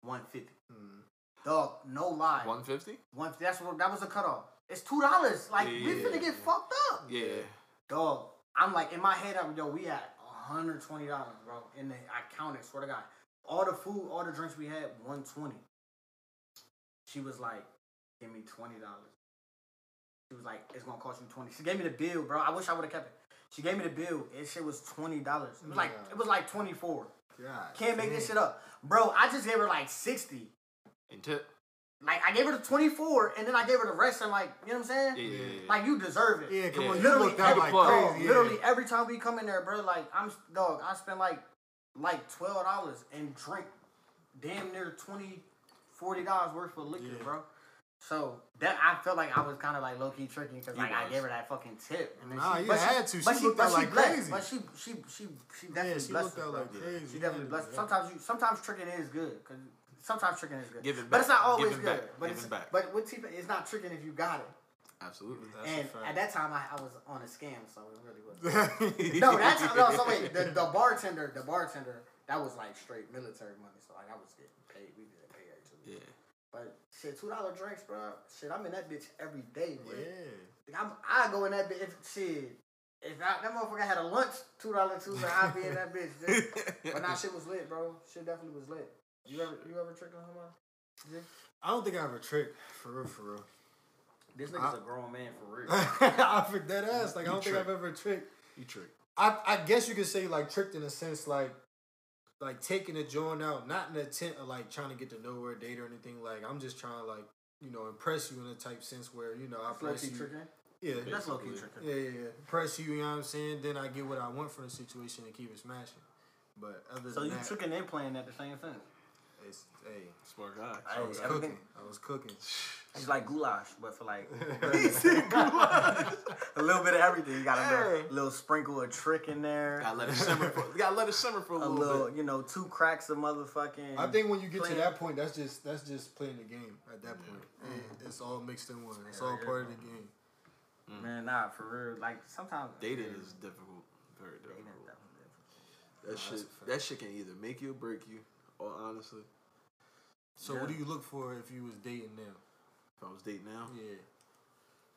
150. Hmm. Dog, no lie. One fifty? One, that's what that was the cutoff. It's two dollars. Like we Yeah. finna get fucked up. Yeah. Dog, I'm like in my head, I'm yo, we at 120 dollars, bro. And then I counted, swear to God, all the food, all the drinks we had, 120. She was like, give me twenty dollars. She was like, it's gonna cost you 20. She gave me the bill, bro. I wish I would have kept it. She gave me the bill. And shit was twenty dollars. It was like Yeah. it was like 24. God. Can't make this shit up, bro. I just gave her like 60. And tip. Like I gave her the 24, and then I gave her the rest. And like, you know what I'm saying? Yeah, yeah, yeah. Like you deserve it. Yeah, come Yeah. on. You Literally, looked out every, like dog, crazy. literally yeah. every time we come in there, bro. Like I'm dog. I spend like like twelve dollars and drink damn near 20 40 dollars worth of liquor, Yeah. bro. So that I felt like I was kind of like low key tricking because You like I gave her that fucking tip. And then Nah, she, you but had to. But She she, looked but out she like blessed. crazy. But she she she she definitely Yeah, she blessed looked out like crazy. She definitely blessed. us. Sometimes you sometimes tricking is good because sometimes tricking is good. Giving but it's not back. always Giving good. back. But Giving it's back. but with T it's not tricking if you got it. Absolutely. That's a and fact. at that time, I, I was on a scam, so it really was. no, that's no. So wait, the, the bartender, the bartender, that was like straight military money. So like I was getting paid. We did pay her too. Yeah. But shit, two dollar drinks, bro. Shit, I'm in that bitch every day, bro. yeah. I'm, I go in that bitch. If, shit, if I, that motherfucker had a lunch, two dollar Tuesday, I'd be in that bitch. Dude. But nah, shit was lit, bro. Shit definitely was lit. You ever, you ever tricked on someone? I don't think I ever tricked for real, for real. This nigga's a grown man for real. I for dead ass. Like I don't think I've ever tricked. You tricked. I I guess you could say like tricked in a sense like like taking a joint out, not in the intent of like trying to get to know her, date or anything. Like I'm just trying to like you know impress you in a type sense where you know I press you. tricking. Yeah, That's low key tricking. yeah, yeah, yeah. Press you. You know what I'm saying? Then I get what I want from the situation and keep it smashing. But other So than you that, tricking and playing at the same time. It's hey, Smart guy. I oh, was everything- cooking. I was cooking. It's like goulash, but for like a little bit of everything. You got a little, Hey. little sprinkle of trick in there. Gotta let it simmer for. Gotta let it simmer for a a little, little, bit. you know, two cracks of motherfucking. I think when you get to that point, that's just that's just playing the game. At that point, It- mm. it's all mixed in one. It's all part of the game. Mm. man, nah, for real. Like sometimes Dating yeah, is difficult. Very dating difficult. is definitely different. That Nah, shit. That shit can either make you or break you. Or honestly, So what do you look for if you was dating now? if I was dating now, Yeah.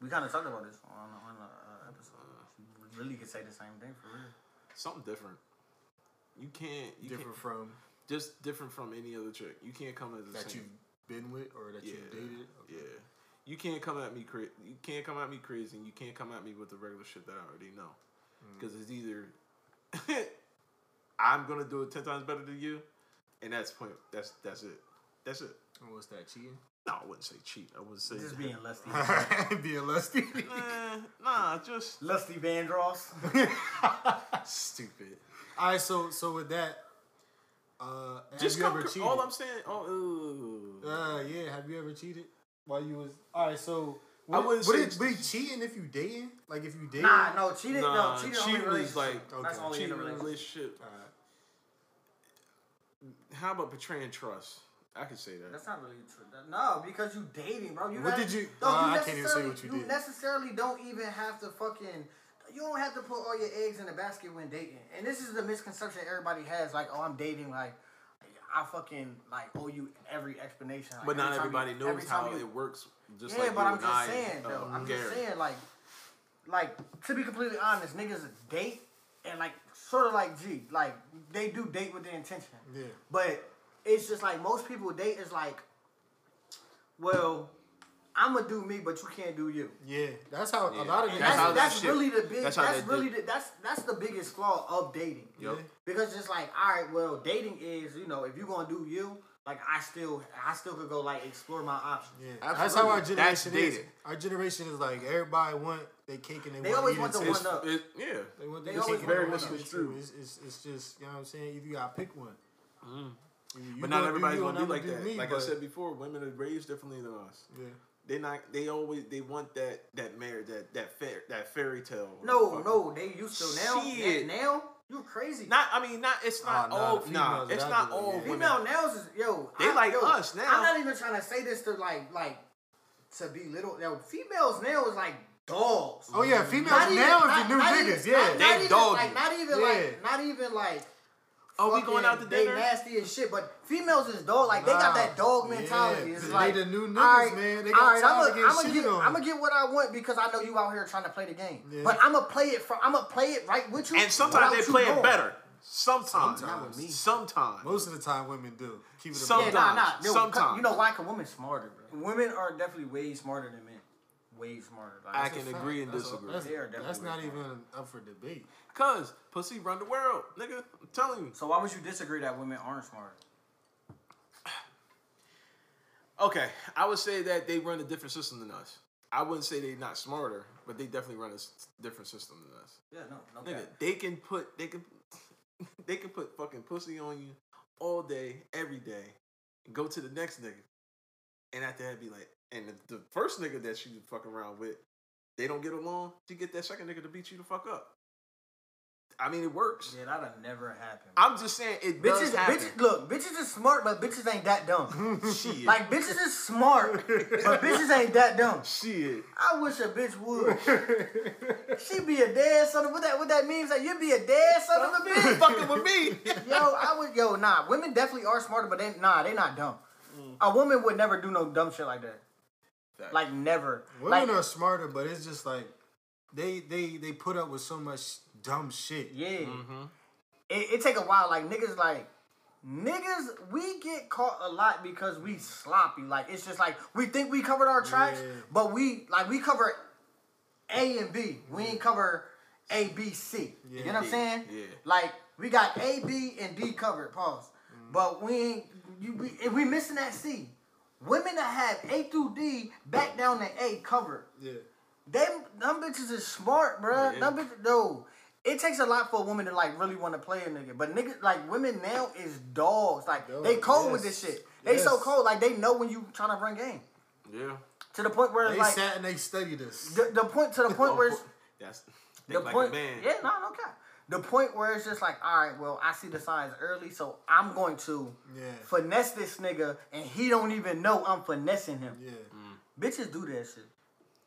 We kind of talked about this on on a uh, episode. We really could say the same thing for real. something different. You can't. You different Can't, from just different from any other chick. You can't come as the that same. you've been with or that yeah. you've dated. Yeah. You can't come at me crazy. You can't come at me crazy. And you can't come at me with the regular shit that I already know. Mm. Because it's either I'm gonna do it ten times better than you, and that's point. That's that's it. That's it. And what's that cheating? No, I wouldn't say cheat. I wouldn't say Just being lusty. Being lusty. Eh, nah, just lusty Vandross. stupid. All right, so so with that, uh, Just have you ever cr- cheated? All I'm saying. Oh, ooh. Uh, yeah. Have you ever cheated while you was? All right, so I would, wouldn't would say it be cheating if you dating? Like if you dating? Nah, no, cheating. Nah, no, cheating. cheating only is like That's only in cheating in a relationship. relationship. All right. How about betraying trust? I could say that. That's not really true. No, because you dating, bro. You What did you- No, uh, I can't even say what you did. You necessarily don't even have to fucking. You don't have to put all your eggs in the basket when dating. And this is the misconception everybody has. Like, oh, I'm dating. Like, I fucking like owe you every explanation. Like, But not every time everybody you- knows every how you- it works. Just yeah, like but I'm just I, saying uh, though. I'm Gary. just saying like, like to be completely honest, niggas date and like sort of like G, like they do date with the intention. Yeah. But it's just like most people date is like, well, I'm gonna do me, but you can't do you. Yeah, that's how Yeah. a lot of And niggas. that's, how that's, shit- really the big. that's That's, really the, that's that's the biggest flaw of dating. Yup. Because it's like, all right, well, dating is you know if you're gonna do you, like I still I still could go like explore my options. Yeah, that's how our Absolutely. That's generation is. dating. Our generation is like everybody want they cake and they, They want always to eat want it the too. one It's, up. it, yeah. They want They the always cake want and the they want up. it true. It's, it's, it's just you know what I'm saying. Either you gotta pick one. Either you Mm. But not do everybody's gonna and be I'ma like do that. me, like I said before, women are raised differently than us. Yeah. They not. They always. They want that. That marriage. That that fair. That fairy tale. No, no, they used to now. Shit. Now you crazy. Not. I mean, not. It's not Oh, nah, all. Nah. females It's not do all yeah. women. Female nails is yo. They like yo, us now. I'm not even trying to say this to like like to be little. Yo, females nails like dogs. Oh yeah, females nails even- not- the new not niggas. even- yeah. not, They not even dog like not even Yeah. like not even like. Oh, we going out to fucking, dinner? They nasty as shit, but females is dog. Like they got that dog Yeah, mentality. it's 'cause like they the new niggas, alright, man. They got alright, time I'ma- get I'ma get, on. I'm gonna get what I want because I know you out here trying to play the game. Yeah. But I'm gonna play it from. I'm gonna play it right with you. And sometimes they play it better. Sometimes. Not with me. Sometimes. Most of the time, women do. Keep it. a Some- buck. Yeah, nah, nah. Sometimes. Yo, Sometimes. You know why? Cause women smarter, bro. Women are definitely way smarter than men. Way smarter. Like, I can agree and That's, disagree. that's, They that's not way even up for debate. Cause pussy run the world, nigga. I'm telling you. So why would you disagree that women aren't smart? Okay, I would say that they run a different system than us. I wouldn't say they're not smarter, but they definitely run a s- different system than us. Yeah, no, no. Nigga, cap. they can put they can they can put fucking pussy on you all day, every day, and go to the next nigga, and after that be like, and the, the first nigga that she fucking around with, they don't get along. She get that second nigga to beat you the fuck up. I mean, it works. Yeah, that'll never happen. I'm just saying it bitches, does bitches, look, bitches is smart, but bitches ain't that dumb. Shit. like bitches is smart, but bitches ain't that dumb. shit. I wish a bitch would. she be a dead son of what that what that means? Like you be a dead son of a bitch. fucking with me. Yo, I would yo, nah, women definitely are smarter, but they nah, they not dumb. Mm. A woman would never do no dumb shit like that. Like never. Women like, are smarter, but it's just like they they they put up with so much dumb shit. Yeah. Mm-hmm. It, it take a while. Like niggas like niggas, we get caught a lot because we sloppy. Like it's just like we think we covered our tracks, Yeah. but we like we cover A and B. We ain't cover A, B, C. You know what I'm saying? Yeah. Like we got A, B, and D covered. Pause. Mm-hmm. But we ain't. You, we, we missing that C. Women that have A through D back down to A cover. Yeah. Them, them bitches is smart, bruh. Yeah. Them bitches, no. It takes a lot for a woman to like really want to play a nigga. But niggas, like women now is dogs. Like they Dogs, cold with this shit. They so cold. Like they know when you trying to run game. Yeah. To the point where They it's like sat and they studied this. the, the point to the point where oh, it's That's the think like point. a man. Yeah, no, no cap. The point where it's just like, all right, well, I see the signs early, so I'm going to Yeah. finesse this nigga, and he don't even know I'm finessing him. Yeah. Bitches do that shit.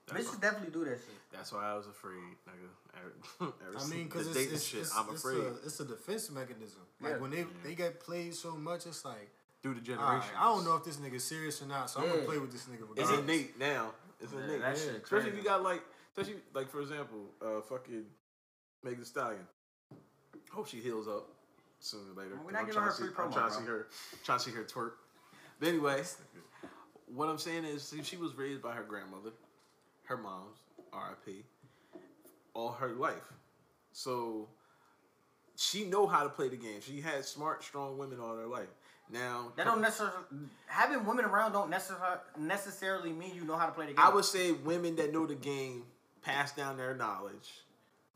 That's Bitches definitely do that shit. That's why I was afraid, nigga. Ever, ever I since mean, because the it's, dating it's, shit, it's, I'm it's afraid A, it's a defense mechanism. Like Yeah. when they they get played so much, it's like, through the generation. generations. I don't know if this nigga's serious or not, so I'm gonna play with this nigga. It's regardless. innate now. It's Yeah, innate. that Yeah. shit Especially if you got like, especially like for example, uh, fucking Meg Thee Stallion. Hope she heals up sooner or later. We're not I'm giving her free I'm trying to see her, trying to see her twerk. But anyway, what I'm saying is, see, she was raised by her grandmother, her mom's R.I.P. all her life, so she know how to play the game. She had smart, strong women all her life. Now, That don't necessarily having women around don't necessarily necessarily mean you know how to play the game. I would say women that know the game pass down their knowledge.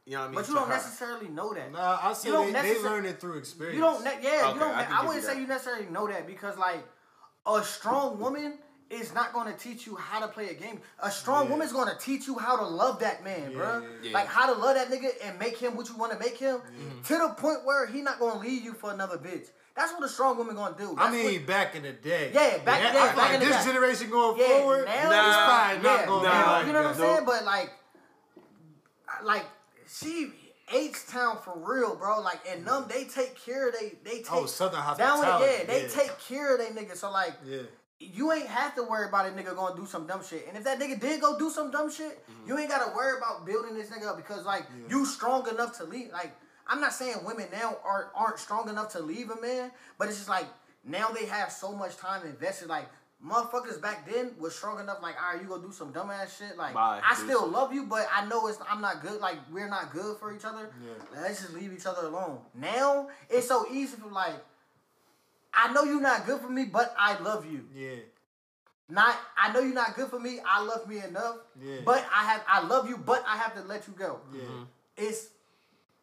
You know what I mean? but you don't her. necessarily know that. Nah, I say You don't they, they learn it through experience. You don't, ne- yeah, Okay, you don't. I I, wouldn't you say you necessarily know that because like a strong woman is not going to teach you how to play a game. A strong Yeah. woman's going to teach you how to love that man, Yeah, bro. yeah, yeah. Like how to love that nigga and make him what you want to make him to the point where he not going to leave you for another bitch. That's what a strong woman going to do. I mean, what- back in the day. Yeah, back- I yeah, feel back like in the this day. generation going Yeah, forward, now- it's Nah, probably not yeah, going to nah, be like you know what I'm that. saying? But like, like she H Town for real, bro. Like, and them they take care. of They they take Oh, Southern down hospitality, yeah. They yeah. take care of they niggas. So like, Yeah. you ain't have to worry about a nigga going to do some dumb shit. And if that nigga did go do some dumb shit, Mm-hmm. you ain't got to worry about building this nigga up because like you strong enough to leave. Like I'm not saying women now are aren't strong enough to leave a man, but it's just like now they have so much time invested. Like motherfuckers back then was strong enough. Like all right, you gonna do some dumbass shit. Like Bye, I still deuces. love you, but I know it's I'm not good. Like we're not good for each other. Yeah. Let's just leave each other alone. Now it's so easy for like. I know you're not good for me, but I love you. Yeah. Not I know you're not good for me. I love me enough. Yeah. But I have I love you, but I have to let you go. Yeah. Mm-hmm. It's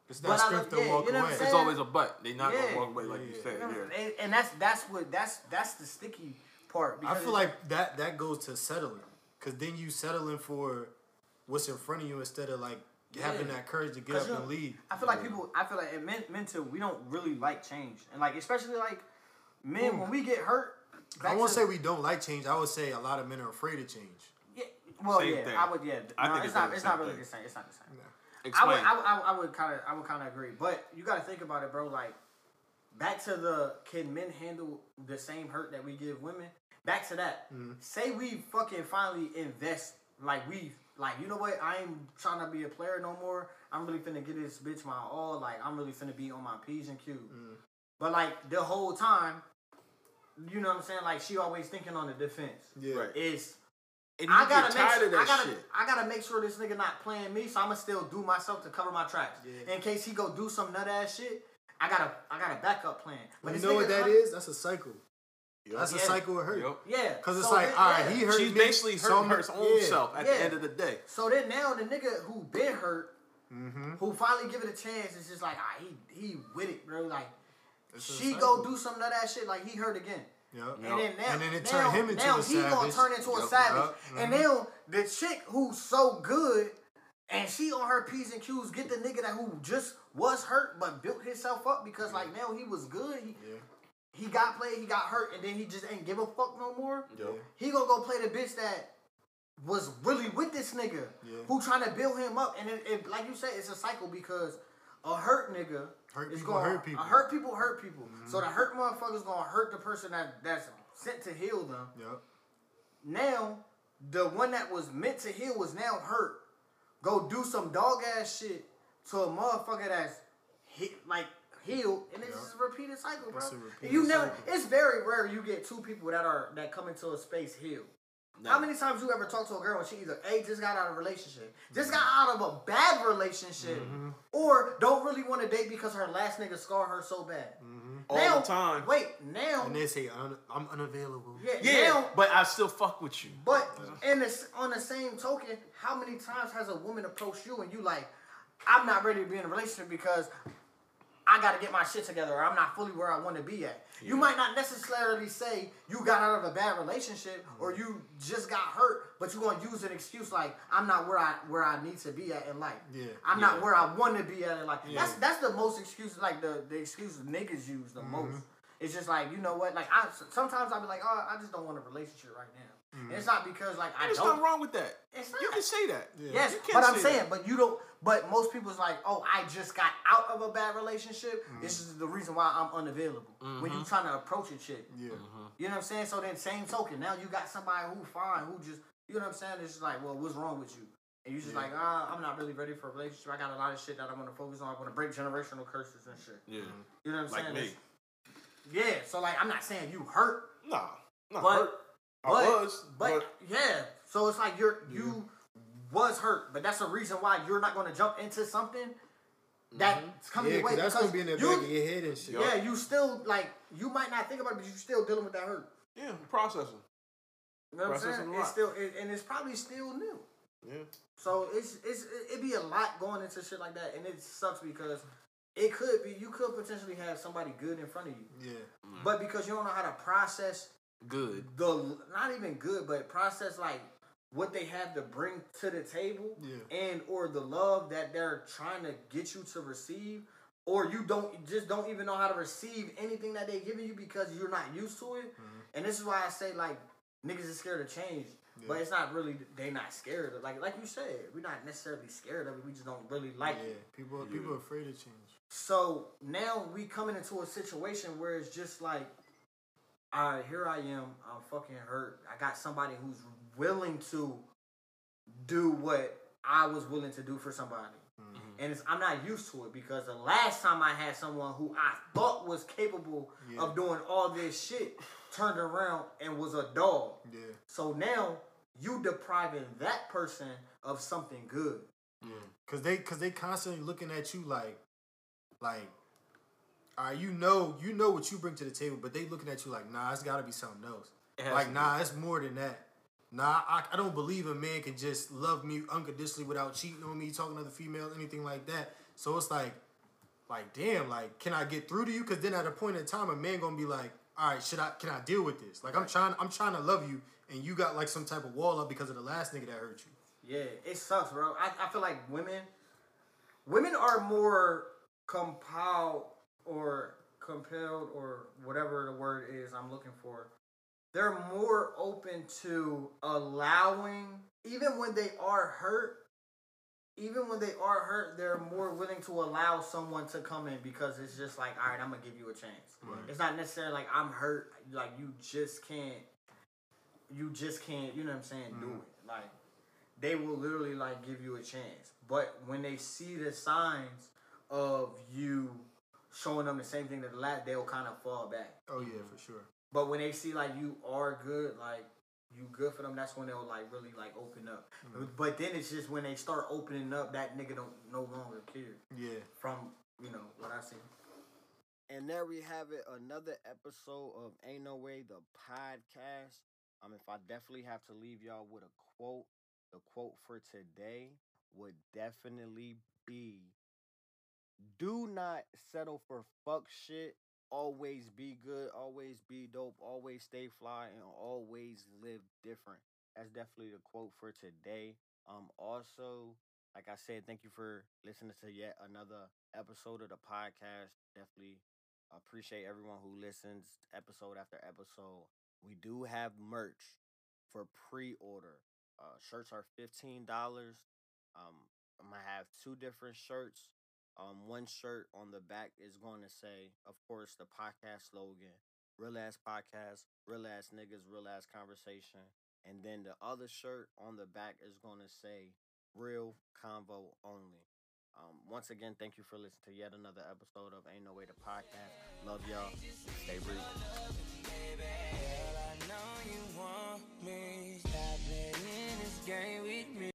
It's not I script love- to yeah, walk you know away. It's always a but. They're not Yeah. gonna walk away like you Yeah. said. Yeah. and, and that's that's what that's that's the sticky part. I feel like that that goes to settling, cause then you settling for what's in front of you instead of like having that courage to get up you know, and leave. I feel like people. I feel like in men, men too. We don't really like change, and like especially like men when we get hurt. I won't to- say we don't like change. I would say a lot of men are afraid of change. Yeah, well, Same yeah, thing. I would. Yeah, I no, think it's, it's not. It's not really thing. the same. It's not the same. I Explain. I, would- I, would- I would kind of, I would kind of agree, but you got to think about it, bro. Like, back to the can men handle the same hurt that we give women? Back to that. Mm-hmm. Say we fucking finally invest, like we, like you know what? I ain't trying to be a player no more. I'm really finna get this bitch my all. Like I'm really finna be on my p's and q's. Mm. But like the whole time, you know what I'm saying? Like she always thinking on the defense. Yeah. Right. Is and you I gotta make tired sure, of that I gotta, shit. I gotta make sure this nigga not playing me, so I'ma still do myself to cover my tracks. Yeah. In case he go do some nut ass shit, I gotta, I got a backup plan. But you know what nigga that come- is? That's a cycle. That's a cycle of hurt. Yup. Yeah, Cause it's so like, then- all right, yeah. he hurt She's me. basically so hurting I'm- her own yeah. self at Yeah. the end of the day. So then now the nigga who been hurt, Mm-hmm. who finally give it a chance, is just like, ah, he, he with it, bro. Like It's she go do some of that shit, like he hurt again. Yep. And then now, And then it now, turned him into now a he gonna turn into a savage. yup, And mhm. now the chick who's so good and she on her p's and q's get the nigga that who just was hurt but built himself up because like now he was good. He, Yeah. he got played, he got hurt, and then he just ain't give a fuck no more. Yup. He gonna go play the bitch that was really with this nigga Yeah. who trying to build him up. And it, it, like you said, it's a cycle because a hurt nigga Hurt is gonna hurt people. Mm-hmm. A hurt people hurt people. So the hurt motherfucker's gonna hurt the person that that's sent to heal them. Yep. Now the one that was meant to heal was now hurt. Go do some dog ass shit to a motherfucker that's hit like healed, and it's Yeah. just a repeated cycle, bro. It's a repeated you never. cycle. It's very rare you get two people that are that come into a space healed. No. How many times you ever talk to a girl and she either A just got out of a relationship, just got Mm-hmm. out of a bad relationship, or don't really want to date because her last nigga scarred her so bad. All now, the time. Wait, now, And they say un- I'm unavailable. yeah, Yeah, now, but I still fuck with you. but in this, on the same token, how many times has a woman approached you and you like, I'm not ready to be in a relationship because I got to get my shit together or I'm not fully where I want to be at. You might not necessarily say you got out of a bad relationship or you just got hurt, but you're gonna use an excuse like I'm not where I where I need to be at in life. Yeah. I'm not where I want to be at in life. Yeah. That's that's the most excuse like the the excuse niggas use the Mm-hmm. most. It's just like you know what like I sometimes I'll be like oh I just don't want a relationship right now. And it's not because like I There's don't. nothing wrong with that. It's You can say that. Yes, You can but I'm saying, that. but you don't. But most people's like, oh, I just got out of a bad relationship. Mm-hmm. This is the reason why I'm unavailable. When you mm-hmm. trying to approach a chick, Yeah. you know what I'm saying. So then, same token, now you got somebody who fine, who just, you know what I'm saying. It's just like, well, what's wrong with you? And you just like, ah, I'm not really ready for a relationship. I got a lot of shit that I want to focus on. I want to break generational curses and shit. Yeah. You know what I'm Like saying? me. It's- Yeah. So like, I'm not saying you hurt, Nah. Not but hurt. I But- was, But, but, yeah, so it's like you're you was hurt, but that's the reason why you're not going to jump into something that's coming Yeah, Mm-hmm. because your way that's because gonna be in the you, back of your head and shit. Yeah, you still like you might not think about it, but you're still dealing with that hurt. yeah, processing. You know what I'm Processing saying? a It's lot. still it, and it's probably still new. Yeah, So it's it's it'd be a lot going into shit like that, and it sucks because it could be you could potentially have somebody good in front of you, Yeah. but because you don't know how to process good. the not even good, but process like what they have to bring to the table, Yeah. and or the love that they're trying to get you to receive, or you don't just don't even know how to receive anything that they giving you because you're not used to it. Mm-hmm. And this is why I say like niggas is scared of change. But it's not really they not scared of like like you said, we're not necessarily scared of it. We just don't really like Yeah. it. People people are afraid of change. So now we coming into a situation where it's just like, all right, here I am. I'm fucking hurt. I got somebody who's willing to do what I was willing to do for somebody. Mm-hmm. And it's, I'm not used to it because the last time I had someone who I thought was capable Yeah. of doing all this shit turned around and was a dog. Yeah. So now you depriving that person of something good. Yeah. Cause they cause they constantly looking at you like like all right, you know you know what you bring to the table, but they looking at you like, nah, it's gotta be something else. Like, to be. nah, it's more than that. Nah, I, I don't believe a man can just love me unconditionally without cheating on me, talking to other females, anything like that. So it's like, like, damn, like, can I get through to you? Cause then at a point in time, a man gonna be like, all right, should I, can I deal with this? Like, I'm trying, I'm trying to love you, and you got like some type of wall up because of the last nigga that hurt you. Yeah, it sucks, bro. I, I feel like women women are more compelled or compelled or whatever the word is I'm looking for. They're more open to allowing even when they are hurt, even when they are hurt, they're more willing to allow someone to come in because it's just like, all right, I'm gonna give you a chance. It's not necessarily like I'm hurt, like you just can't, you just can't, you know what I'm saying, do mm-hmm. it. Like they will literally like give you a chance. But when they see the signs of you showing them the same thing that the last, they'll kind of fall back. Oh yeah, for sure. But when they see like you are good, like you good for them, that's when they'll like really like open up. But then it's just when they start opening up, that nigga don't no longer care Yeah. from you know what I see. And there we have it, another episode of Ain't No Way the podcast. Um, if I definitely have to leave y'all with a quote, the quote for today would definitely be do not settle for fuck shit. Always be good, always be dope, always stay fly, and always live different. That's definitely the quote for today. Um, also, like I said, thank you for listening to yet another episode of the podcast. Definitely appreciate everyone who listens episode after episode. We do have merch for pre-order. Uh, shirts are fifteen dollars. Um, I'm gonna have two different shirts. Um, one shirt on the back is going to say, of course, the podcast slogan, Real Ass Podcast, Real Ass Niggas, Real Ass Conversation. And then the other shirt on the back is going to say, Real Convo Only. Um, once again, thank you for listening to yet another episode of Ain't No Way to Podcast. Love y'all. Stay real.